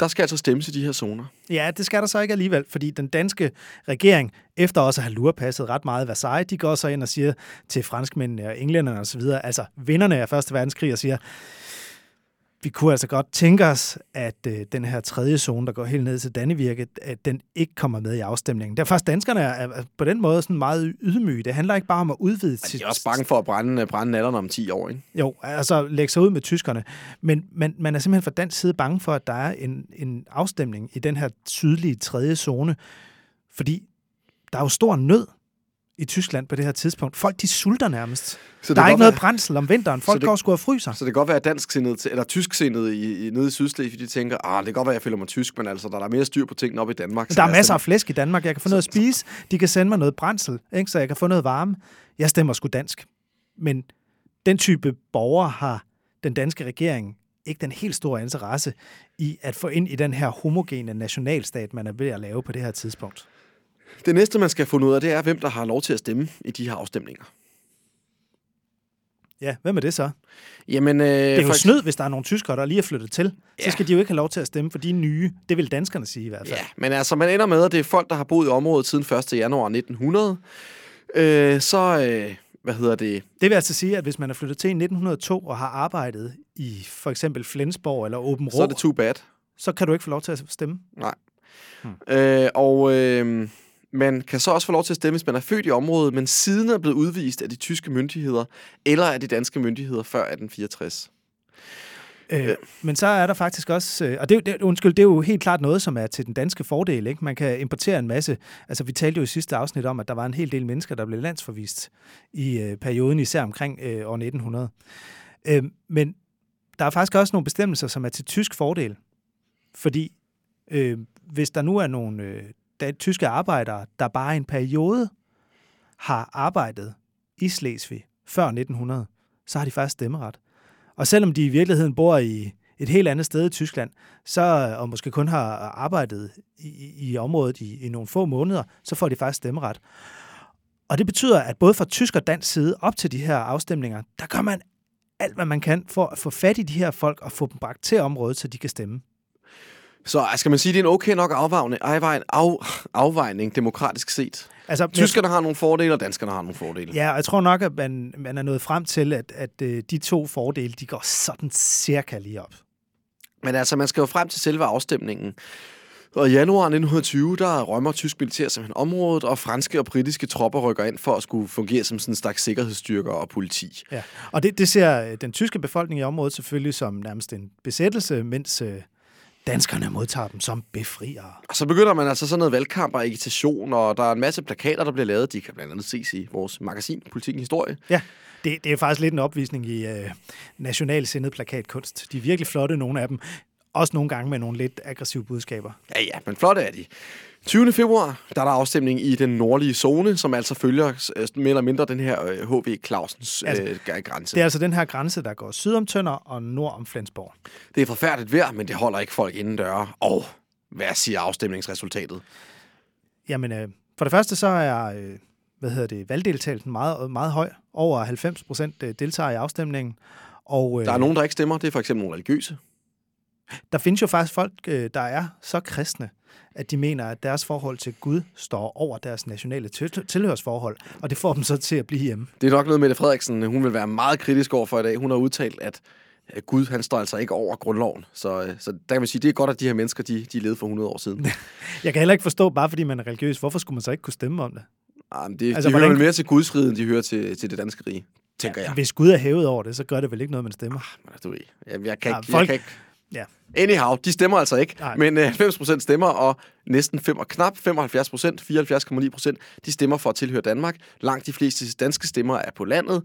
der skal altså stemmes i de her zoner. Ja, det skal der så ikke alligevel, fordi den danske regering, efter også at have lurepasset ret meget Versailles, de går så ind og siger til franskmændene og englænderne osv., altså vinderne af Første Verdenskrig, og siger, vi kunne altså godt tænke os, at øh, den her tredje zone, der går helt ned til Dannevirke, at den ikke kommer med i afstemningen. Der er faktisk danskerne er, er på den måde sådan meget ydmyge. Det handler ikke bare om at udvide De er også bange for at brænde, brænde natterne om 10 år, ikke? Jo, altså lægge sig ud med tyskerne. Men man, man er simpelthen fra dansk side bange for, at der er en, en afstemning i den her sydlige tredje zone, fordi der er jo stor nød i Tyskland på det her tidspunkt. Folk, de sulter nærmest. Så Der er ikke noget være- brændsel om vinteren. Folk det- går sgu og fryser. Så det kan godt være, at dansksindet, eller tysksindet i, i, nede i Sydslesvig, de tænker, ah, det kan godt være, at jeg føler mig tysk, men altså, der er mere styr på tingene op i Danmark. så Der er os masser af flæsk i Danmark. Jeg kan få noget at spise. De kan sende mig noget brændsel, ikke? så jeg kan få noget varme. Jeg stemmer sgu dansk. Men den type borgere har den danske regering ikke den helt store interesse i at få ind i den her homogene nationalstat, man er ved at lave på det her tidspunkt. Det næste, man skal fundet ud af, det er, hvem der har lov til at stemme i de her afstemninger. Ja, hvem er det så? Jamen, øh, Det er jo for- snyd, hvis der er nogle tyskere, der lige er flyttet til. Ja. Så skal de jo ikke have lov til at stemme, for de er nye. Det vil danskerne sige i hvert fald. Ja, men altså, man ender med, at det er folk, der har boet i området siden 1. januar 1900. Øh, så, øh, hvad hedder det? Det vil altså sige, at hvis man er flyttet til i 1902 og har arbejdet i for eksempel Flensborg eller Åben Så er det too bad. så kan du ikke få lov til at stemme. Øh, og øh, man kan så også få lov til at stemme, hvis man er født i området, men siden er blevet udvist af de tyske myndigheder eller af de danske myndigheder før 1864. Øh, men så er der faktisk også, øh, og det, det, undskyld, det er jo helt klart noget, som er til den danske fordel. Ikke? Man kan importere en masse, altså vi talte jo i sidste afsnit om, at der var en hel del mennesker, der blev landsforvist i øh, perioden, især omkring øh, år 1900. Øh, men der er faktisk også nogle bestemmelser, som er til tysk fordel. Fordi øh, hvis der nu er nogle øh, der, tyske arbejdere, der bare en periode har arbejdet i Slesvig før 1900, så har de faktisk stemmeret. Og selvom de i virkeligheden bor i et helt andet sted i Tyskland, så, og måske kun har arbejdet i, i- i området i, i nogle få måneder, så får de faktisk stemmeret. Og det betyder, at både fra tysk og dansk side op til de her afstemninger, der gør man alt, hvad man kan for at få fat i de her folk og få dem bragt til området, så de kan stemme. Så øh, skal man sige, det er en okay nok afvejning, af, afvejning demokratisk set. Altså, men- Tyskerne har nogle fordele, og danskerne har nogle fordele. Ja, og jeg tror nok, at man, man er nået frem til, at, at øh, de to fordele, de går sådan cirka lige op. Men altså, man skal jo frem til selve afstemningen. Og i januar 1920, der rømmer tysk militær simpelthen området, og franske og britiske tropper rykker ind for at skulle fungere som sådan en slags sikkerhedsstyrker og politi. Ja, og det, det ser øh, den tyske befolkning i området selvfølgelig som nærmest en besættelse, mens øh, danskerne modtager dem som befriere. Og så begynder man altså sådan noget valgkamp og agitation, og der er en masse plakater, der bliver lavet. De kan blandt andet ses i vores magasin, Politikken Historie. Ja, det, det er faktisk lidt en opvisning i øh, nationalsindet plakatkunst. De er virkelig flotte, nogle af dem. Også nogle gange med nogle lidt aggressive budskaber. Ja, ja, men flotte er de. 20. februar, der er der afstemning i den nordlige zone, som altså følger øh, mere eller mindre den her øh, H.V. Clausens Altså, øh, grænse. Det er altså den her grænse, der går syd om Tønder og nord om Flensborg. Det er forfærdeligt vejr, men det holder ikke folk inden døre. Og hvad siger afstemningsresultatet? Jamen, øh, for det første så er øh, hvad hedder det, valgdeltagelsen meget, meget høj. Over 90 procent øh, deltager i afstemningen. Og, øh, Der er nogen, der ikke stemmer. Det er for eksempel nogle religiøse. Der findes jo faktisk folk, øh, der er så kristne, at de mener, at deres forhold til Gud står over deres nationale til- tilhørsforhold, og det får dem så til at blive hjemme. Det er nok noget, Mette Frederiksen hun vil være meget kritisk over for i dag. Hun har udtalt, at Gud han står altså ikke over grundloven. Så, øh, så der kan man sige, det er godt, at de her mennesker de, de levede for 100 år siden. *laughs* Jeg kan heller ikke forstå, bare fordi man er religiøs, hvorfor skulle man så ikke kunne stemme om det? Jamen, det, Altså, de hvordan- hører vel mere til Guds rige, end de hører til, til det danske rige, tænker jeg. Hvis Gud er hævet over det, så gør det vel ikke noget, man stemmer. Men Du ved, jeg, jeg, kan Ja, ikke, folk- jeg kan ikke... Ja. Anyhow, de stemmer altså ikke. Nej. Men øh, 90% stemmer, og næsten 5, og knap 75 procent, 74,9 procent, de stemmer for at tilhøre Danmark. Langt de fleste danske stemmer er på landet.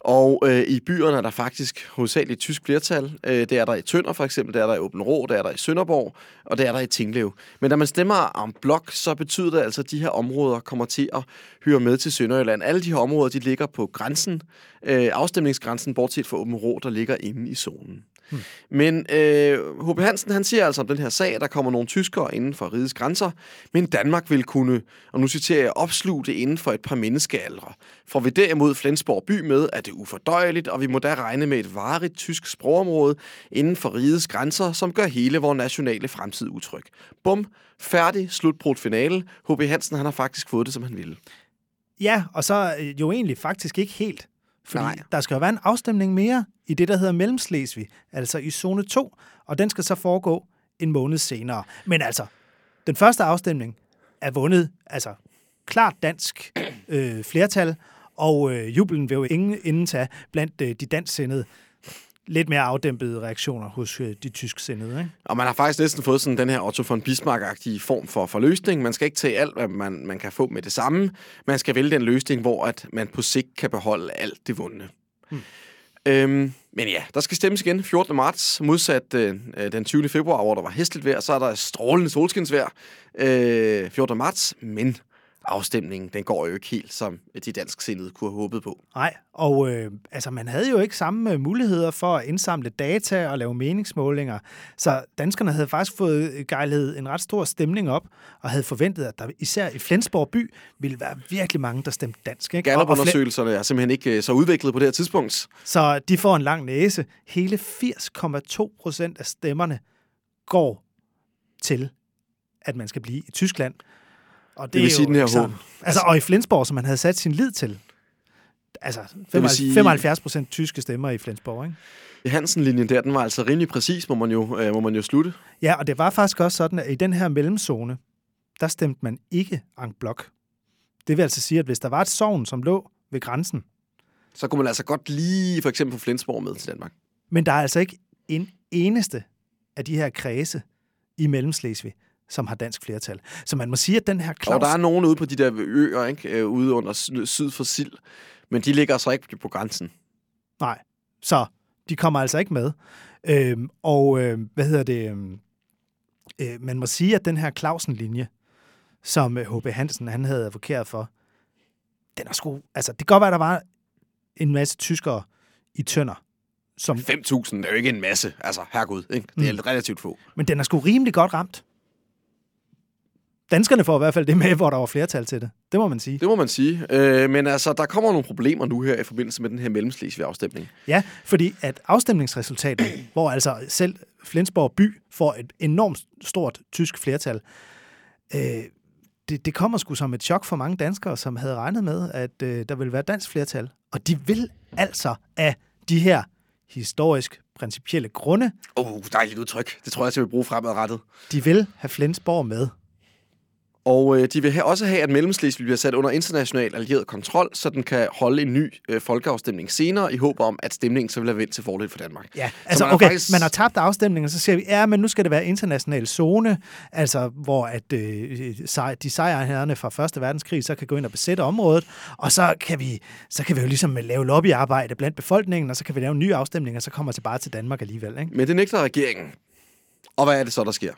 Og øh, i byerne er der faktisk hovedsageligt tysk flertal. Øh, det er der i Tønder for eksempel, det er der i Åben Rå, det er der i Sønderborg, og det er der i Tinglev. Men når man stemmer om blok, så betyder det altså, at de her områder kommer til at høre med til Sønderjylland. Alle de her områder, de ligger på grænsen, øh, afstemningsgrænsen, bortset fra Åben Rå, der ligger inde i zonen. Hmm. Men øh, H.P. Hansen han siger altså om den her sag, at der kommer nogle tyskere inden for rigets grænser, men Danmark vil kunne, og nu citerer jeg, opsluge det inden for et par menneskealdre. For vi derimod Flensborg by med, at det er ufordøjeligt, og vi må da regne med et varigt tysk sprogområde inden for rigets grænser, som gør hele vores nationale fremtid utryg. Bum, færdig, slutbrudt finale. H.P. Hansen han har faktisk fået det, som han ville. Ja, og så øh, jo egentlig faktisk ikke helt. Fordi Nej. Der skal jo være en afstemning mere i det, der hedder Mellemslesvig, altså i zone 2, og den skal så foregå en måned senere. Men altså, den første afstemning er vundet, altså klart dansk øh, flertal, og øh, jubelen vil jo ingen inden tage blandt øh, de dansksindede lidt mere afdæmpede reaktioner hos øh, de tysksindede. Ikke? Og man har faktisk næsten fået sådan den her Otto von Bismarck-agtige form for, for løsning. Man skal ikke tage alt, hvad man, man kan få med det samme. Man skal vælge den løsning, hvor at man på sigt kan beholde alt det vundne. Hmm. Øhm, men ja, der skal stemmes igen 14. marts, modsat øh, den 20. februar, hvor der var hestligt vejr, så er der strålende solskinsvejr øh, 14. marts, men afstemningen, den går jo ikke helt, som de dansksindede kunne have håbet på. Nej, og øh, altså, man havde jo ikke samme øh, muligheder for at indsamle data og lave meningsmålinger. Så danskerne havde faktisk fået gejlet en ret stor stemning op, og havde forventet, at der især i Flensborg by ville være virkelig mange, der stemte dansk. Ikke? Gallup-undersøgelserne er simpelthen ikke øh, så udviklet på det her tidspunkt. Så de får en lang næse. Hele 80,2 procent af stemmerne går til, at man skal blive i Tyskland. Og det, det vil sige den her håb. Altså, og i Flensborg, som man havde sat sin lid til. Altså, 75 procent tyske stemmer i Flensborg, ikke? Hansen-linjen der, den var altså rimelig præcis, må man, jo, øh, må man jo slutte. Ja, og det var faktisk også sådan, at i den her mellemzone, der stemte man ikke en blok. Det vil altså sige, at hvis der var et sovn, som lå ved grænsen... Så kunne man altså godt lige for eksempel på Flensborg med til Danmark. Men der er altså ikke en eneste af de her kredse i Mellemslesvig, som har dansk flertal. Så man må sige, at den her Claus... Og der er nogen ude på de der øer, ikke? Øh, ude under syd for Sild, men de ligger så ikke på grænsen. Nej, så de kommer altså ikke med. Øhm, og øh, hvad hedder det? Øhm, øh, man må sige, at den her Clausen-linje, som H.B. Hansen han havde advokeret for, den er sgu... Altså, det kan godt være, at der var en masse tyskere i tønder. Som... 5.000 er jo ikke en masse. Altså, herregud, ikke? Det er mm. relativt få. Men den er sgu rimelig godt ramt danskerne får i hvert fald det med, hvor der var flertal til det. Det må man sige. Det må man sige. Øh, men altså, der kommer nogle problemer nu her i forbindelse med den her mellemslesvige afstemning. Ja, fordi at afstemningsresultatet, hvor altså selv Flensborg by får et enormt stort tysk flertal, øh, det, det kommer sgu som et chok for mange danskere, som havde regnet med, at øh, der ville være dansk flertal. Og de vil altså af de her historisk principielle grunde. Åh, oh, dejligt udtryk. Det tror jeg, jeg vil bruge fremadrettet. De vil have Flensborg med. Og øh, de vil have, også have, at Mellemslesvig bliver sat under international allieret kontrol, så den kan holde en ny øh, folkeafstemning senere, i håb om, at stemningen så vil have vendt til fordel for Danmark. Ja, altså man okay, faktisk... man har tabt afstemningen, så siger vi, ja, men nu skal det være international zone, altså hvor at øh, de sejrherrerne fra Første Verdenskrig så kan gå ind og besætte området, og så kan vi, så kan vi jo ligesom lave lobbyarbejde blandt befolkningen, og så kan vi lave en ny afstemning, og så kommer det bare til Danmark alligevel. Ikke? Men det nægter regeringen. Og hvad er det så, der sker?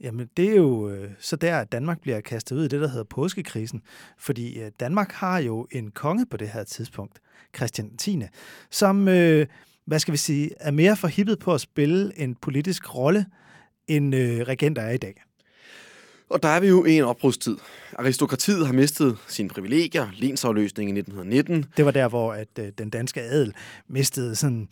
Jamen, det er jo øh, så der, at Danmark bliver kastet ud i det, der hedder påskekrisen. Fordi øh, Danmark har jo en konge på det her tidspunkt, Christian 10., som, øh, hvad skal vi sige, er mere forhippet på at spille en politisk rolle, end øh, regenter er i dag. Og der er vi jo i en opbrudstid. Aristokratiet har mistet sine privilegier, lensafløsningen i 1919. Det var der, hvor at, øh, den danske adel mistede sådan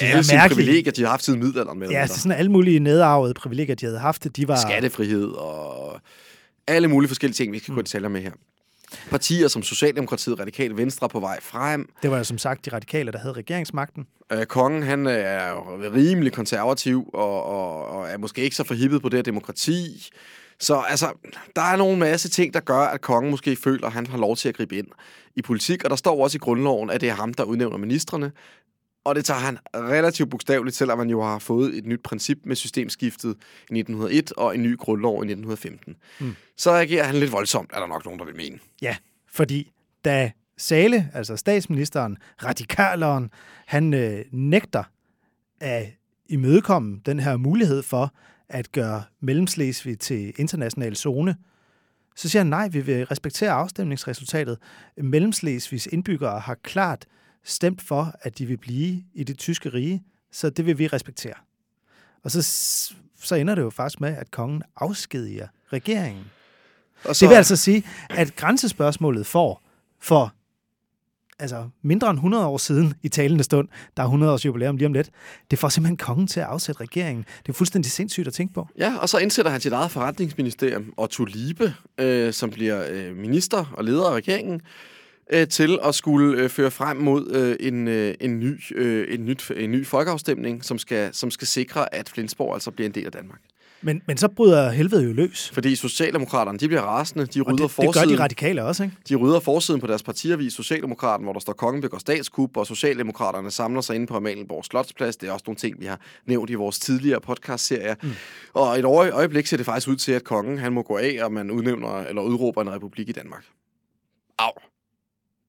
de alle sine privilegier, de har haft siden middelalderen. Med ja, så sådan alle mulige nedarvede privilegier, de havde haft, de var... Skattefrihed og alle mulige forskellige ting, vi skal mm. gå detaljer med her. Partier som Socialdemokratiet, Radikale Venstre på vej frem. Det var jo som sagt de radikale, der havde regeringsmagten. Øh, kongen, han er jo rimelig konservativ og, og, og er måske ikke så forhippet på det her demokrati. Så altså, der er nogle masse ting, der gør, at kongen måske føler, at han har lov til at gribe ind i politik. Og der står også i grundloven, at det er ham, der udnævner ministerne og det tager han relativt bogstaveligt, selvom man jo har fået et nyt princip med systemskiftet i 1901 og en ny grundlov i 1915. Mm. Så reagerer han lidt voldsomt, er der nok nogen, der vil mene. Ja, fordi da Sale, altså statsministeren, radikaleren, han øh, nægter at imødekomme den her mulighed for at gøre Mellemslesvig til international zone, så siger han, nej, vi vil respektere afstemningsresultatet. Mellemslesvigs indbyggere har klart stemt for, at de vil blive i det tyske rige, så det vil vi respektere. Og så, så ender det jo faktisk med, at kongen afskediger regeringen. Og så... Det vil altså sige, at grænsespørgsmålet får for altså mindre end 100 år siden i talende stund, der er 100 års jubilæum lige om lidt, det får simpelthen kongen til at afsætte regeringen. Det er fuldstændig sindssygt at tænke på. Ja, og så indsætter han sit eget forretningsministerium, Otto Liebe, øh, som bliver øh, minister og leder af regeringen, øh, til at skulle øh, føre frem mod øh, en, øh, en, ny, øh, en, nyt, en ny folkeafstemning, som skal, som skal sikre, at Flensborg altså bliver en del af Danmark. Men, men så bryder helvede jo løs. Fordi Socialdemokraterne, de bliver rasende. De rydder det, forsiden, det gør de radikale også, ikke? De rydder forsiden på deres partiavis, Socialdemokraten, hvor der står kongen begår statskup, og Socialdemokraterne samler sig inde på Amalienborg Slotsplads. Det er også nogle ting, vi har nævnt i vores tidligere podcast-serie. Mm. Og et øjeblik ser det faktisk ud til, at kongen han må gå af, og man udnævner eller udråber en republik i Danmark. Au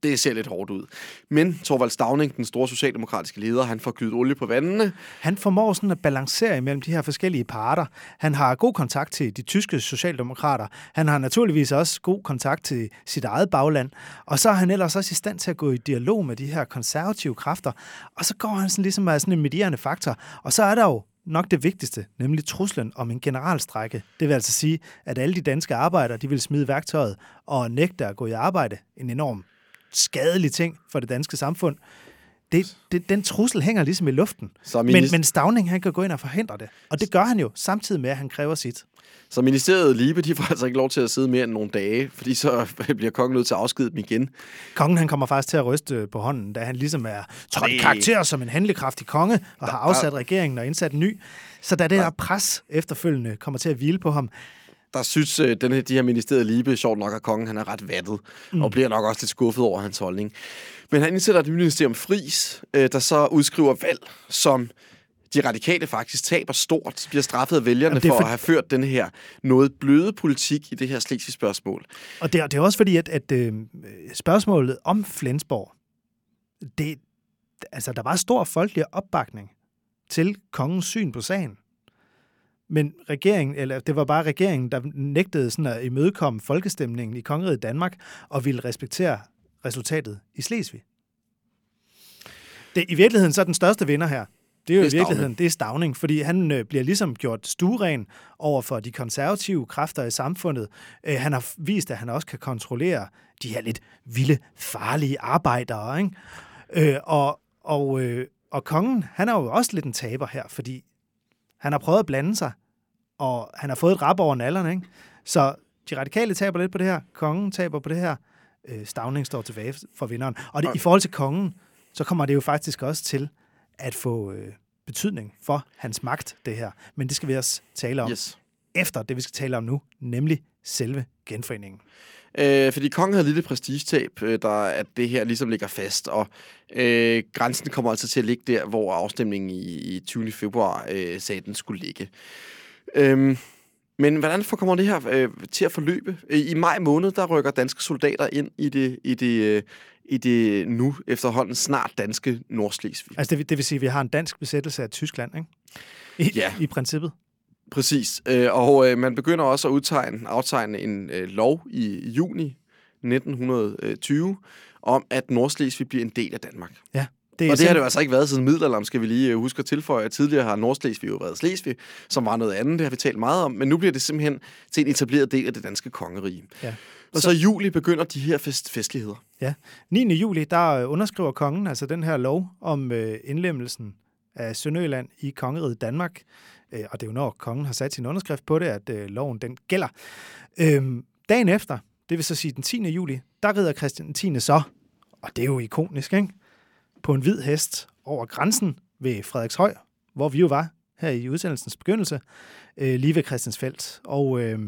det ser lidt hårdt ud. Men Torvald Stavning, den store socialdemokratiske leder, han får gydet olie på vandene. Han formår sådan at balancere imellem de her forskellige parter. Han har god kontakt til de tyske socialdemokrater. Han har naturligvis også god kontakt til sit eget bagland. Og så er han ellers også i stand til at gå i dialog med de her konservative kræfter. Og så går han sådan ligesom af sådan en medierende faktor. Og så er der jo nok det vigtigste, nemlig truslen om en generalstrække. Det vil altså sige, at alle de danske arbejdere de vil smide værktøjet og nægte at gå i arbejde. En enorm skadelig ting for det danske samfund. Det, det, den trussel hænger ligesom i luften. Så men, men Stavning han kan gå ind og forhindre det. Og det gør han jo, samtidig med, at han kræver sit. Så ministeriet Libe, de får altså ikke lov til at sidde mere end nogle dage, fordi så *laughs* bliver kongen nødt til at afskede dem igen. Kongen han kommer faktisk til at ryste på hånden, da han ligesom er trådt karakter som en handlekraftig konge, og har afsat regeringen og indsat en ny. Så da det her pres efterfølgende kommer til at hvile på ham, der synes øh, den her, de her ministeriet Libe, sjovt nok, at kongen han er ret vattet, mm. og bliver nok også lidt skuffet over hans holdning. Men han indsætter et ministerium Fris, øh, der så udskriver valg, som de radikale faktisk taber stort, bliver straffet af vælgerne for, for at have ført den her noget bløde politik i det her slesvig spørgsmål. Og det, er, det er også fordi, at, at øh, spørgsmålet om Flensborg, det, altså, der var stor folkelig opbakning til kongens syn på sagen. Men regeringen, eller det var bare regeringen, der nægtede sådan at imødekomme folkestemningen i kongeriget Danmark og ville respektere resultatet i Slesvig. Det, I virkeligheden så er den største vinder her, det er jo det er i virkeligheden, det er Stavning, fordi han øh, bliver ligesom gjort stueren over for de konservative kræfter i samfundet. Øh, han har vist, at han også kan kontrollere de her lidt vilde, farlige arbejdere. Ikke? Øh, og, og, øh, og kongen, han er jo også lidt en taber her, fordi han har prøvet at blande sig, og han har fået et rap over nallerne. Ikke? Så de radikale taber lidt på det her, kongen taber på det her, øh, Stavning står tilbage for vinderen. Og det, i forhold til kongen, så kommer det jo faktisk også til at få øh, betydning for hans magt, det her. Men det skal vi også tale om yes. efter det, vi skal tale om nu, nemlig selve genforeningen. Øh, fordi kongen havde lidt prestigetab, øh, der, at det her ligesom ligger fast, og øh, grænsen kommer altså til at ligge der, hvor afstemningen i, i 20. februar øh, sagde, den skulle ligge. Øh, men hvordan kommer det her øh, til at forløbe? I maj måned, der rykker danske soldater ind i det, i det, øh, i det nu efterhånden snart danske Nordslesvig. Altså det, det vil sige, at vi har en dansk besættelse af Tyskland, ikke? I, ja. i princippet. Præcis. Øh, og øh, man begynder også at udtegne, aftegne en øh, lov i juni 1920 om, at Nordslesvig bliver en del af Danmark. Ja. Det og det har det jo altså ikke været siden middelalderen, skal vi lige huske at tilføje. At tidligere har Nordslesvig jo været Slesvig, som var noget andet, det har vi talt meget om, men nu bliver det simpelthen til en etableret del af det danske kongerige. Ja. Og så, så i juli begynder de her fest, festligheder. Ja. 9. juli, der underskriver kongen altså den her lov om øh, indlemmelsen af Sønderjylland i kongeriget Danmark. Øh, og det er jo når kongen har sat sin underskrift på det, at øh, loven den gælder. Øh, dagen efter, det vil så sige den 10. juli, der rider Christian 10. så, og det er jo ikonisk, ikke? på en hvid hest over grænsen ved Frederikshøj, hvor vi jo var her i udsendelsens begyndelse, øh, lige ved Christiansfeldt. Og øh,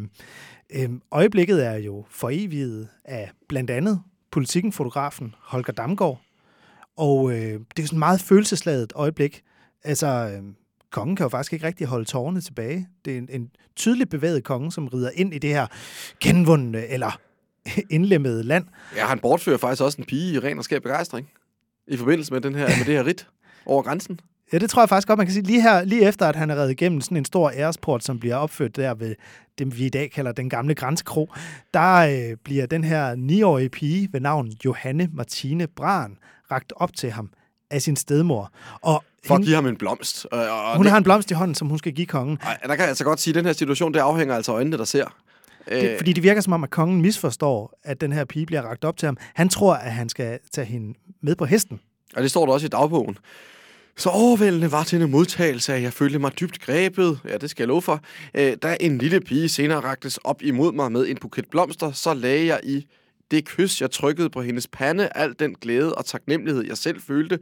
øh, øjeblikket er jo foreviget af blandt andet politikken-fotografen Holger Damgaard. Og øh, det er jo sådan et meget følelsesladet øjeblik. Altså, øh, kongen kan jo faktisk ikke rigtig holde tårerne tilbage. Det er en, en tydeligt bevæget konge, som rider ind i det her genvundne eller *laughs* indlemmede land. Ja, han bortfører faktisk også en pige i ren og skær begejstring i forbindelse med, den her, med det her rit over grænsen. Ja, det tror jeg faktisk godt, man kan sige. Lige, her, lige efter, at han er reddet igennem sådan en stor æresport, som bliver opført der ved det, vi i dag kalder den gamle grænsekro, der øh, bliver den her 9-årige pige ved navn Johanne Martine Bran ragt op til ham af sin stedmor. Og for at give ham en blomst. Og, og hun det, har en blomst i hånden, som hun skal give kongen. Ej, der kan jeg altså godt sige, at den her situation, det afhænger altså af øjnene, der ser. Det, øh. fordi det virker som om, at kongen misforstår, at den her pige bliver ragt op til ham. Han tror, at han skal tage hende med på hesten. Og det står der også i dagbogen. Så overvældende var en modtagelse, at jeg følte mig dybt grebet, ja, det skal jeg love for. Øh, da en lille pige senere raktes op imod mig med en buket blomster, så lagde jeg i det kys, jeg trykkede på hendes pande, al den glæde og taknemmelighed, jeg selv følte.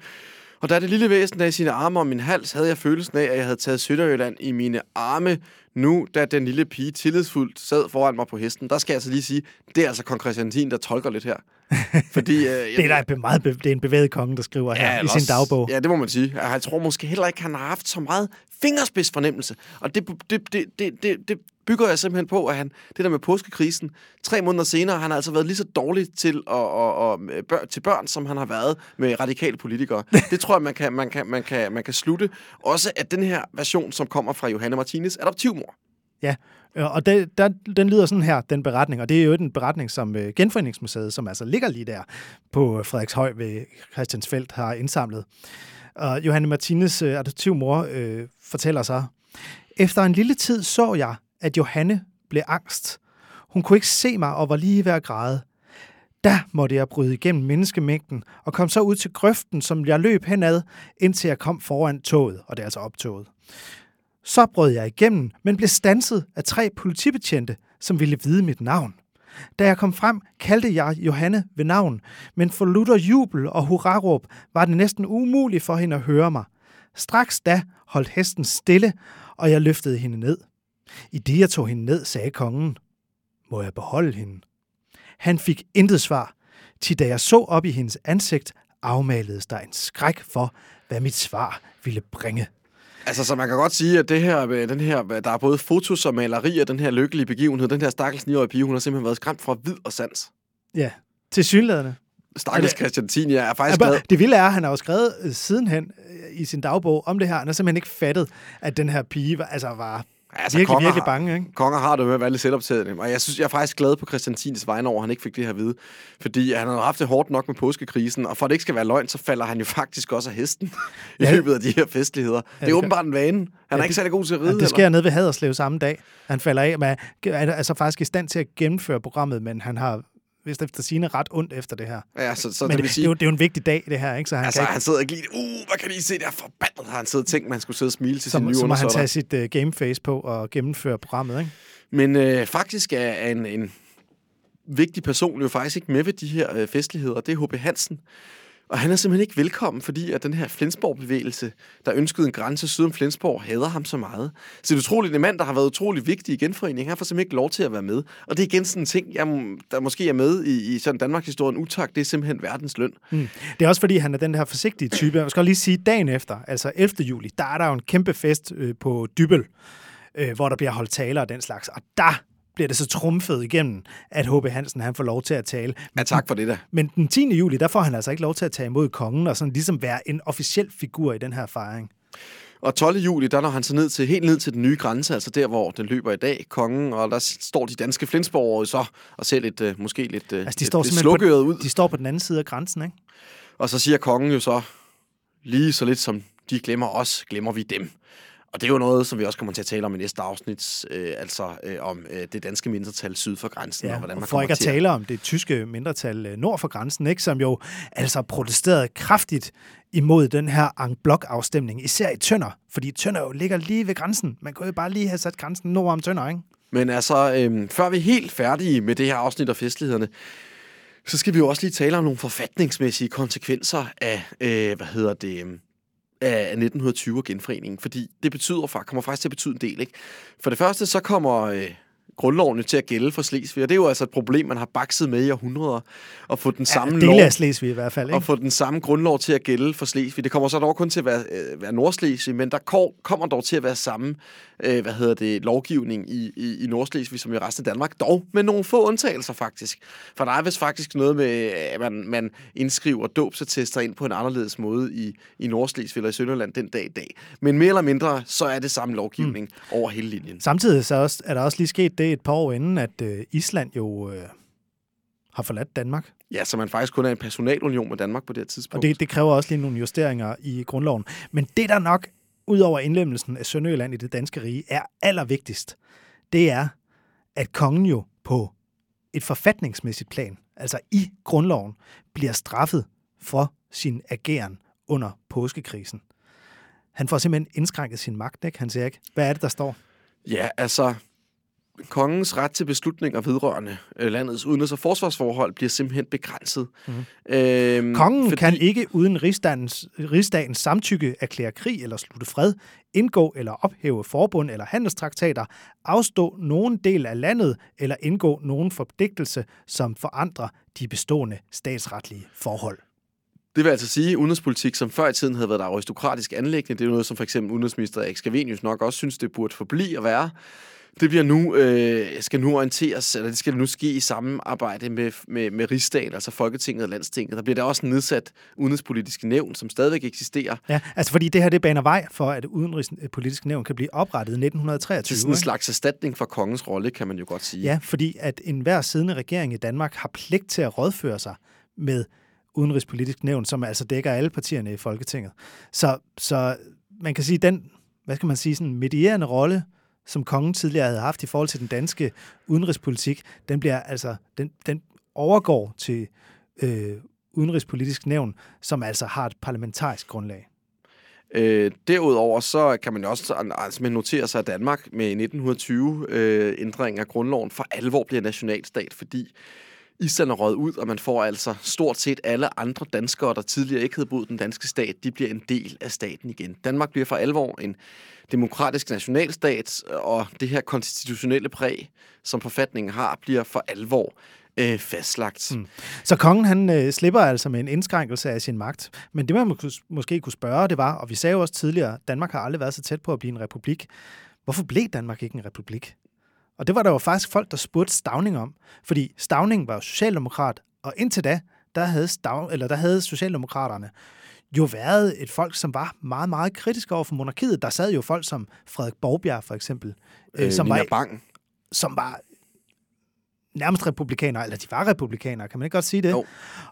Og da det lille væsen af sine arme om min hals, havde jeg følelsen af, at jeg havde taget Sønderjylland i mine arme. Nu, da den lille pige tillidsfuldt sad foran mig på hesten, der skal jeg altså lige sige, det er altså kong Christiantin, der tolker lidt her. *laughs* Fordi, øh, det, er der meget det er en bevæget konge, der skriver ja, her i sin dagbog. Ja, det må man sige. Jeg tror måske heller ikke, han har haft så meget fingerspidsfornemmelse. Og det, det, det, det, det, det bygger jeg simpelthen på, at han, det der med påskekrisen, tre måneder senere, han har altså været lige så dårlig til, at, at, at, bør, til børn, som han har været med radikale politikere. *laughs* det tror jeg, man kan, man, kan, man, kan, man kan slutte. Også at den her version, som kommer fra Johanne Martinez, adoptivmor. Ja, øh, og det, der, den lyder sådan her, den beretning, og det er jo den beretning, som uh, Genforeningsmuseet, som altså ligger lige der på Frederikshøj ved Christiansfeldt, har indsamlet. Og Johanne Martinez, uh, adoptivmor, uh, fortæller så, efter en lille tid så jeg, at Johanne blev angst. Hun kunne ikke se mig og var lige ved at græde. Da måtte jeg bryde igennem menneskemængden og kom så ud til grøften, som jeg løb henad, indtil jeg kom foran toget, og det er altså optoget. Så brød jeg igennem, men blev stanset af tre politibetjente, som ville vide mit navn. Da jeg kom frem, kaldte jeg Johanne ved navn, men for lutter jubel og hurraråb var det næsten umuligt for hende at høre mig. Straks da holdt hesten stille, og jeg løftede hende ned. I det jeg tog hende ned, sagde kongen, må jeg beholde hende? Han fik intet svar, til da jeg så op i hendes ansigt, afmaledes der en skræk for, hvad mit svar ville bringe. Altså, så man kan godt sige, at det her, den her, der er både fotos og malerier, den her lykkelige begivenhed, den her stakkels 9-årige pige, hun har simpelthen været skræmt fra vid og sans. Ja, til synlædende. Stakkels Christian Tini er faktisk glad. Det vilde er, at han har jo skrevet øh, sidenhen øh, i sin dagbog om det her. Han har simpelthen ikke fattet, at den her pige var, altså var Altså, virkelig, konger virkelig bange, ikke? Konger har det med at være lidt selvoptaget. Og jeg synes, jeg er faktisk glad på Christian Tines vegne over, at han ikke fik det her vide. Fordi han har haft det hårdt nok med påskekrisen, og for at det ikke skal være løgn, så falder han jo *laughs* faktisk også af hesten ja. i løbet af de her festligheder. Ja, det er det åbenbart en vane. Han ja, er ikke særlig god til at ride. Ja, det sker ned ved Haderslev samme dag. Han falder af, men er altså faktisk i stand til at gennemføre programmet, men han har vist efter sine ret ondt efter det her. Ja, så, så Men det, vil sige... det, er jo, det er jo en vigtig dag, det her, ikke? Så han, altså, kan ikke... han sidder og lige, uh, hvad kan I se, det er forbandet, har han siddet og tænkt, man skulle sidde og smile til så, sin nye Så må han tage sit uh, gameface på og gennemføre programmet, ikke? Men øh, faktisk er en, en vigtig person jo faktisk ikke med ved de her øh, festligheder, det er H.P. Hansen, og han er simpelthen ikke velkommen, fordi at den her Flensborg-bevægelse, der ønskede en grænse syd om Flensborg, hader ham så meget. Så det er utroligt, en mand, der har været utrolig vigtig i genforeningen, han får simpelthen ikke lov til at være med. Og det er igen sådan en ting, jeg, der måske er med i, i sådan Danmarks historie, utak, det er simpelthen verdens løn. Mm. Det er også fordi, han er den her forsigtige type. Jeg skal lige sige, dagen efter, altså 11. juli, der er der jo en kæmpe fest øh, på Dybel, øh, hvor der bliver holdt taler og den slags. Og der bliver det så trumfet igennem, at H.B. Hansen han får lov til at tale. Ja, tak for det da. Men den 10. juli, der får han altså ikke lov til at tage imod kongen og sådan ligesom være en officiel figur i den her fejring. Og 12. juli, der når han så ned til, helt ned til den nye grænse, altså der, hvor den løber i dag, kongen, og der står de danske flensborgere så og ser lidt, uh, måske lidt, uh, altså, de står lidt, på, ud. De står på den anden side af grænsen, ikke? Og så siger kongen jo så, lige så lidt som de glemmer os, glemmer vi dem. Og det er jo noget, som vi også kommer til at tale om i næste afsnit, øh, altså øh, om øh, det danske mindretal syd for grænsen. Ja, og hvordan man for ikke at tale om det tyske mindretal øh, nord for grænsen, ikke, som jo altså protesterede kraftigt imod den her en blok afstemning især i Tønder, fordi Tønder jo ligger lige ved grænsen. Man kunne jo bare lige have sat grænsen nord om Tønder, ikke? Men altså, øh, før vi er helt færdige med det her afsnit af festlighederne, så skal vi jo også lige tale om nogle forfatningsmæssige konsekvenser af, øh, hvad hedder det, øhm, af 1920 og genforeningen, fordi det betyder, kommer faktisk til at betyde en del. Ikke? For det første, så kommer øh, grundloven til at gælde for Slesvig, og det er jo altså et problem, man har bakset med i århundreder, at få den samme ja, lov... af Slesvig i hvert fald, ikke? At få den samme grundlov til at gælde for Slesvig. Det kommer så dog kun til at være, øh, være Nordslesvig, men der kommer dog til at være samme øh, hvad hedder det, lovgivning i, i, i Nordslesvig som i resten af Danmark, dog med nogle få undtagelser faktisk. For der er vist faktisk noget med, at man, man indskriver dåbsattester ind på en anderledes måde i, i Nordslesvig eller i Sønderland den dag i dag. Men mere eller mindre, så er det samme lovgivning mm. over hele linjen. Samtidig så også, er der også lige sket det et par år inden, at øh, Island jo... Øh har forladt Danmark. Ja, så man faktisk kun er en personalunion med Danmark på det her tidspunkt. Og det, det kræver også lige nogle justeringer i grundloven. Men det, der nok ud over indlemmelsen af Sønderjylland i det danske rige, er allervigtigst, det er, at kongen jo på et forfatningsmæssigt plan, altså i grundloven, bliver straffet for sin ageren under påskekrisen. Han får simpelthen indskrænket sin magt, ikke? Han siger ikke, hvad er det, der står? Ja, altså, kongens ret til beslutninger vedrørende øh, landets udenrigs- og forsvarsforhold bliver simpelthen begrænset. Mm-hmm. Øhm, Kongen fordi... kan ikke uden rigsdagens, rigsdagens samtykke erklære krig eller slutte fred, indgå eller ophæve forbund eller handelstraktater, afstå nogen del af landet eller indgå nogen forpligtelse, som forandrer de bestående statsretlige forhold. Det vil altså sige, at udenrigspolitik, som før i tiden havde været et aristokratisk anlæggende, det er jo noget, som for eksempel udenrigsminister Erik Skavenius nok også synes, det burde forblive at være Det bliver nu, øh, skal nu orienteres, eller det skal nu ske i samarbejde med, med, med Rigsdagen, altså Folketinget og Landstinget. Der bliver der også nedsat udenrigspolitiske nævn, som stadigvæk eksisterer. Ja, altså fordi det her det baner vej for, at udenrigspolitiske nævn kan blive oprettet i 1923. Det er sådan en slags erstatning for kongens rolle, kan man jo godt sige. Ja, fordi at enhver siddende regering i Danmark har pligt til at rådføre sig med udenrigspolitisk nævn, som altså dækker alle partierne i Folketinget. Så, så man kan sige, den, hvad skal man sige, sådan medierende rolle, som kongen tidligere havde haft i forhold til den danske udenrigspolitik, den bliver altså, den, den overgår til øh, udenrigspolitisk nævn, som altså har et parlamentarisk grundlag. Øh, derudover så kan man jo også altså, notere sig, at Danmark med 1920 øh, ændring af grundloven for alvor bliver nationalstat, fordi Island er røget ud, og man får altså stort set alle andre danskere, der tidligere ikke havde boet den danske stat, de bliver en del af staten igen. Danmark bliver for alvor en demokratisk nationalstat, og det her konstitutionelle præg, som forfatningen har, bliver for alvor øh, fastlagt. Mm. Så kongen han øh, slipper altså med en indskrænkelse af sin magt. Men det, man måske kunne spørge, det var, og vi sagde jo også tidligere, Danmark har aldrig været så tæt på at blive en republik. Hvorfor blev Danmark ikke en republik? Og det var der jo faktisk folk, der spurgte Stavning om. Fordi Stavning var jo socialdemokrat, og indtil da, der havde, Stav, eller der havde Socialdemokraterne jo været et folk, som var meget, meget kritisk over for monarkiet. Der sad jo folk som Frederik Borgbjerg, for eksempel. Øh, som, var, Bang. som var nærmest republikanere, eller de var republikanere, kan man ikke godt sige det? Jo.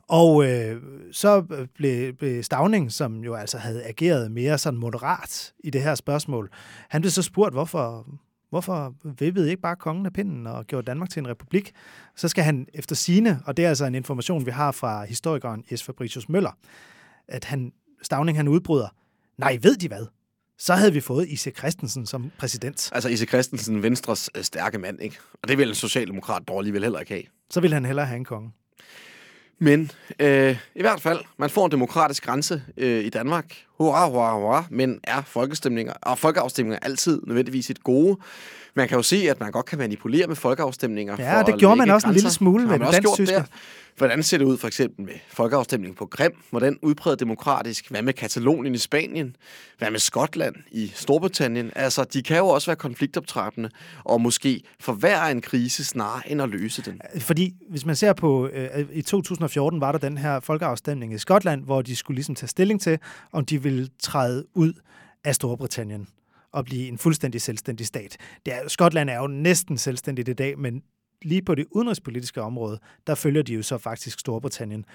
Og øh, så blev, blev Stavning, som jo altså havde ageret mere sådan moderat i det her spørgsmål, han blev så spurgt, hvorfor, Hvorfor vippede ikke bare kongen af pinden og gjorde Danmark til en republik? Så skal han efter sine, og det er altså en information, vi har fra historikeren Jes Fabricius Møller, at han, Stavning han udbryder, nej, ved de hvad? Så havde vi fået I.C. Christensen som præsident. Altså I.C. Christensen, Venstres øh, stærke mand, ikke? Og det vil en socialdemokrat dårlig vel heller ikke have. Så vil han hellere have en konge. Men øh, i hvert fald, man får en demokratisk grænse øh, i Danmark. Hurra, hurra, hurra. Men er folkestemninger og folkeafstemninger altid nødvendigvis et gode? Man kan jo se, at man godt kan manipulere med folkeafstemninger. Ja, for det gjorde man også grænser. en lille smule med dansk Hvordan ser det ud for eksempel med folkeafstemningen på Grim? Hvordan udpræget demokratisk? Hvad med Katalonien i Spanien? Hvad med Skotland i Storbritannien? Altså, de kan jo også være konfliktoptrappende og måske forværre en krise snarere end at løse den. Fordi hvis man ser på, øh, i 2014 var der den her folkeafstemning i Skotland, hvor de skulle ligesom tage stilling til, om de ville træde ud af Storbritannien og blive en fuldstændig selvstændig stat. Det er, Skotland er jo næsten selvstændigt i dag, men lige på det udenrigspolitiske område, der følger de jo så faktisk Storbritannien.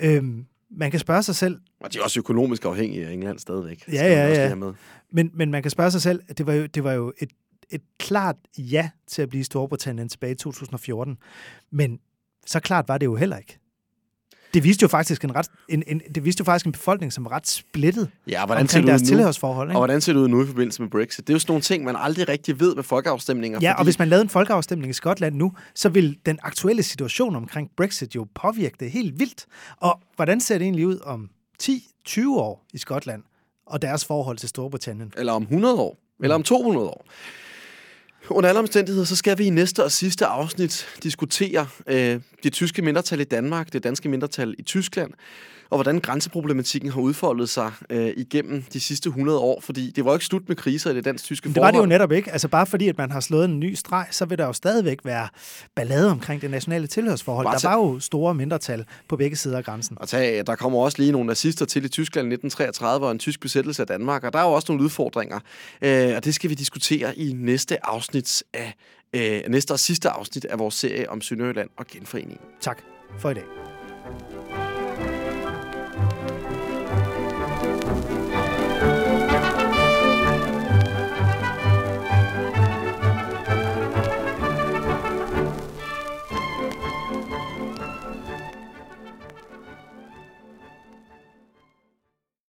Øhm, man kan spørge sig selv... Og de er også økonomisk afhængige af England stadigvæk. Ja, ja, ja. Med. Men, men man kan spørge sig selv, at det var jo, det var jo et, et klart ja til at blive Storbritannien tilbage i 2014. Men så klart var det jo heller ikke det viste jo faktisk en ret, en, en, det viste jo faktisk en befolkning, som var ret splittet ja, hvordan ser deres tilhørsforhold. Ikke? Og hvordan ser det ud nu i forbindelse med Brexit? Det er jo sådan nogle ting, man aldrig rigtig ved med folkeafstemninger. Ja, fordi... og hvis man lavede en folkeafstemning i Skotland nu, så vil den aktuelle situation omkring Brexit jo påvirke det helt vildt. Og hvordan ser det egentlig ud om 10-20 år i Skotland og deres forhold til Storbritannien? Eller om 100 år? Eller om 200 år? Under alle omstændigheder, så skal vi i næste og sidste afsnit diskutere øh, det tyske mindretal i Danmark, det danske mindretal i Tyskland, og hvordan grænseproblematikken har udfoldet sig øh, igennem de sidste 100 år, fordi det var ikke slut med kriser i det dansk-tyske forhold. Det var det jo netop ikke. Altså bare fordi, at man har slået en ny streg, så vil der jo stadigvæk være ballade omkring det nationale tilhørsforhold. Bare der var jo store mindretal på begge sider af grænsen. Og tag, der kommer også lige nogle nazister til i Tyskland i 1933 og en tysk besættelse af Danmark, og der er jo også nogle udfordringer, øh, og det skal vi diskutere i næste afsnit af øh, næste og sidste afsnit af vores serie om Sønderjylland og genforeningen. Tak for i dag.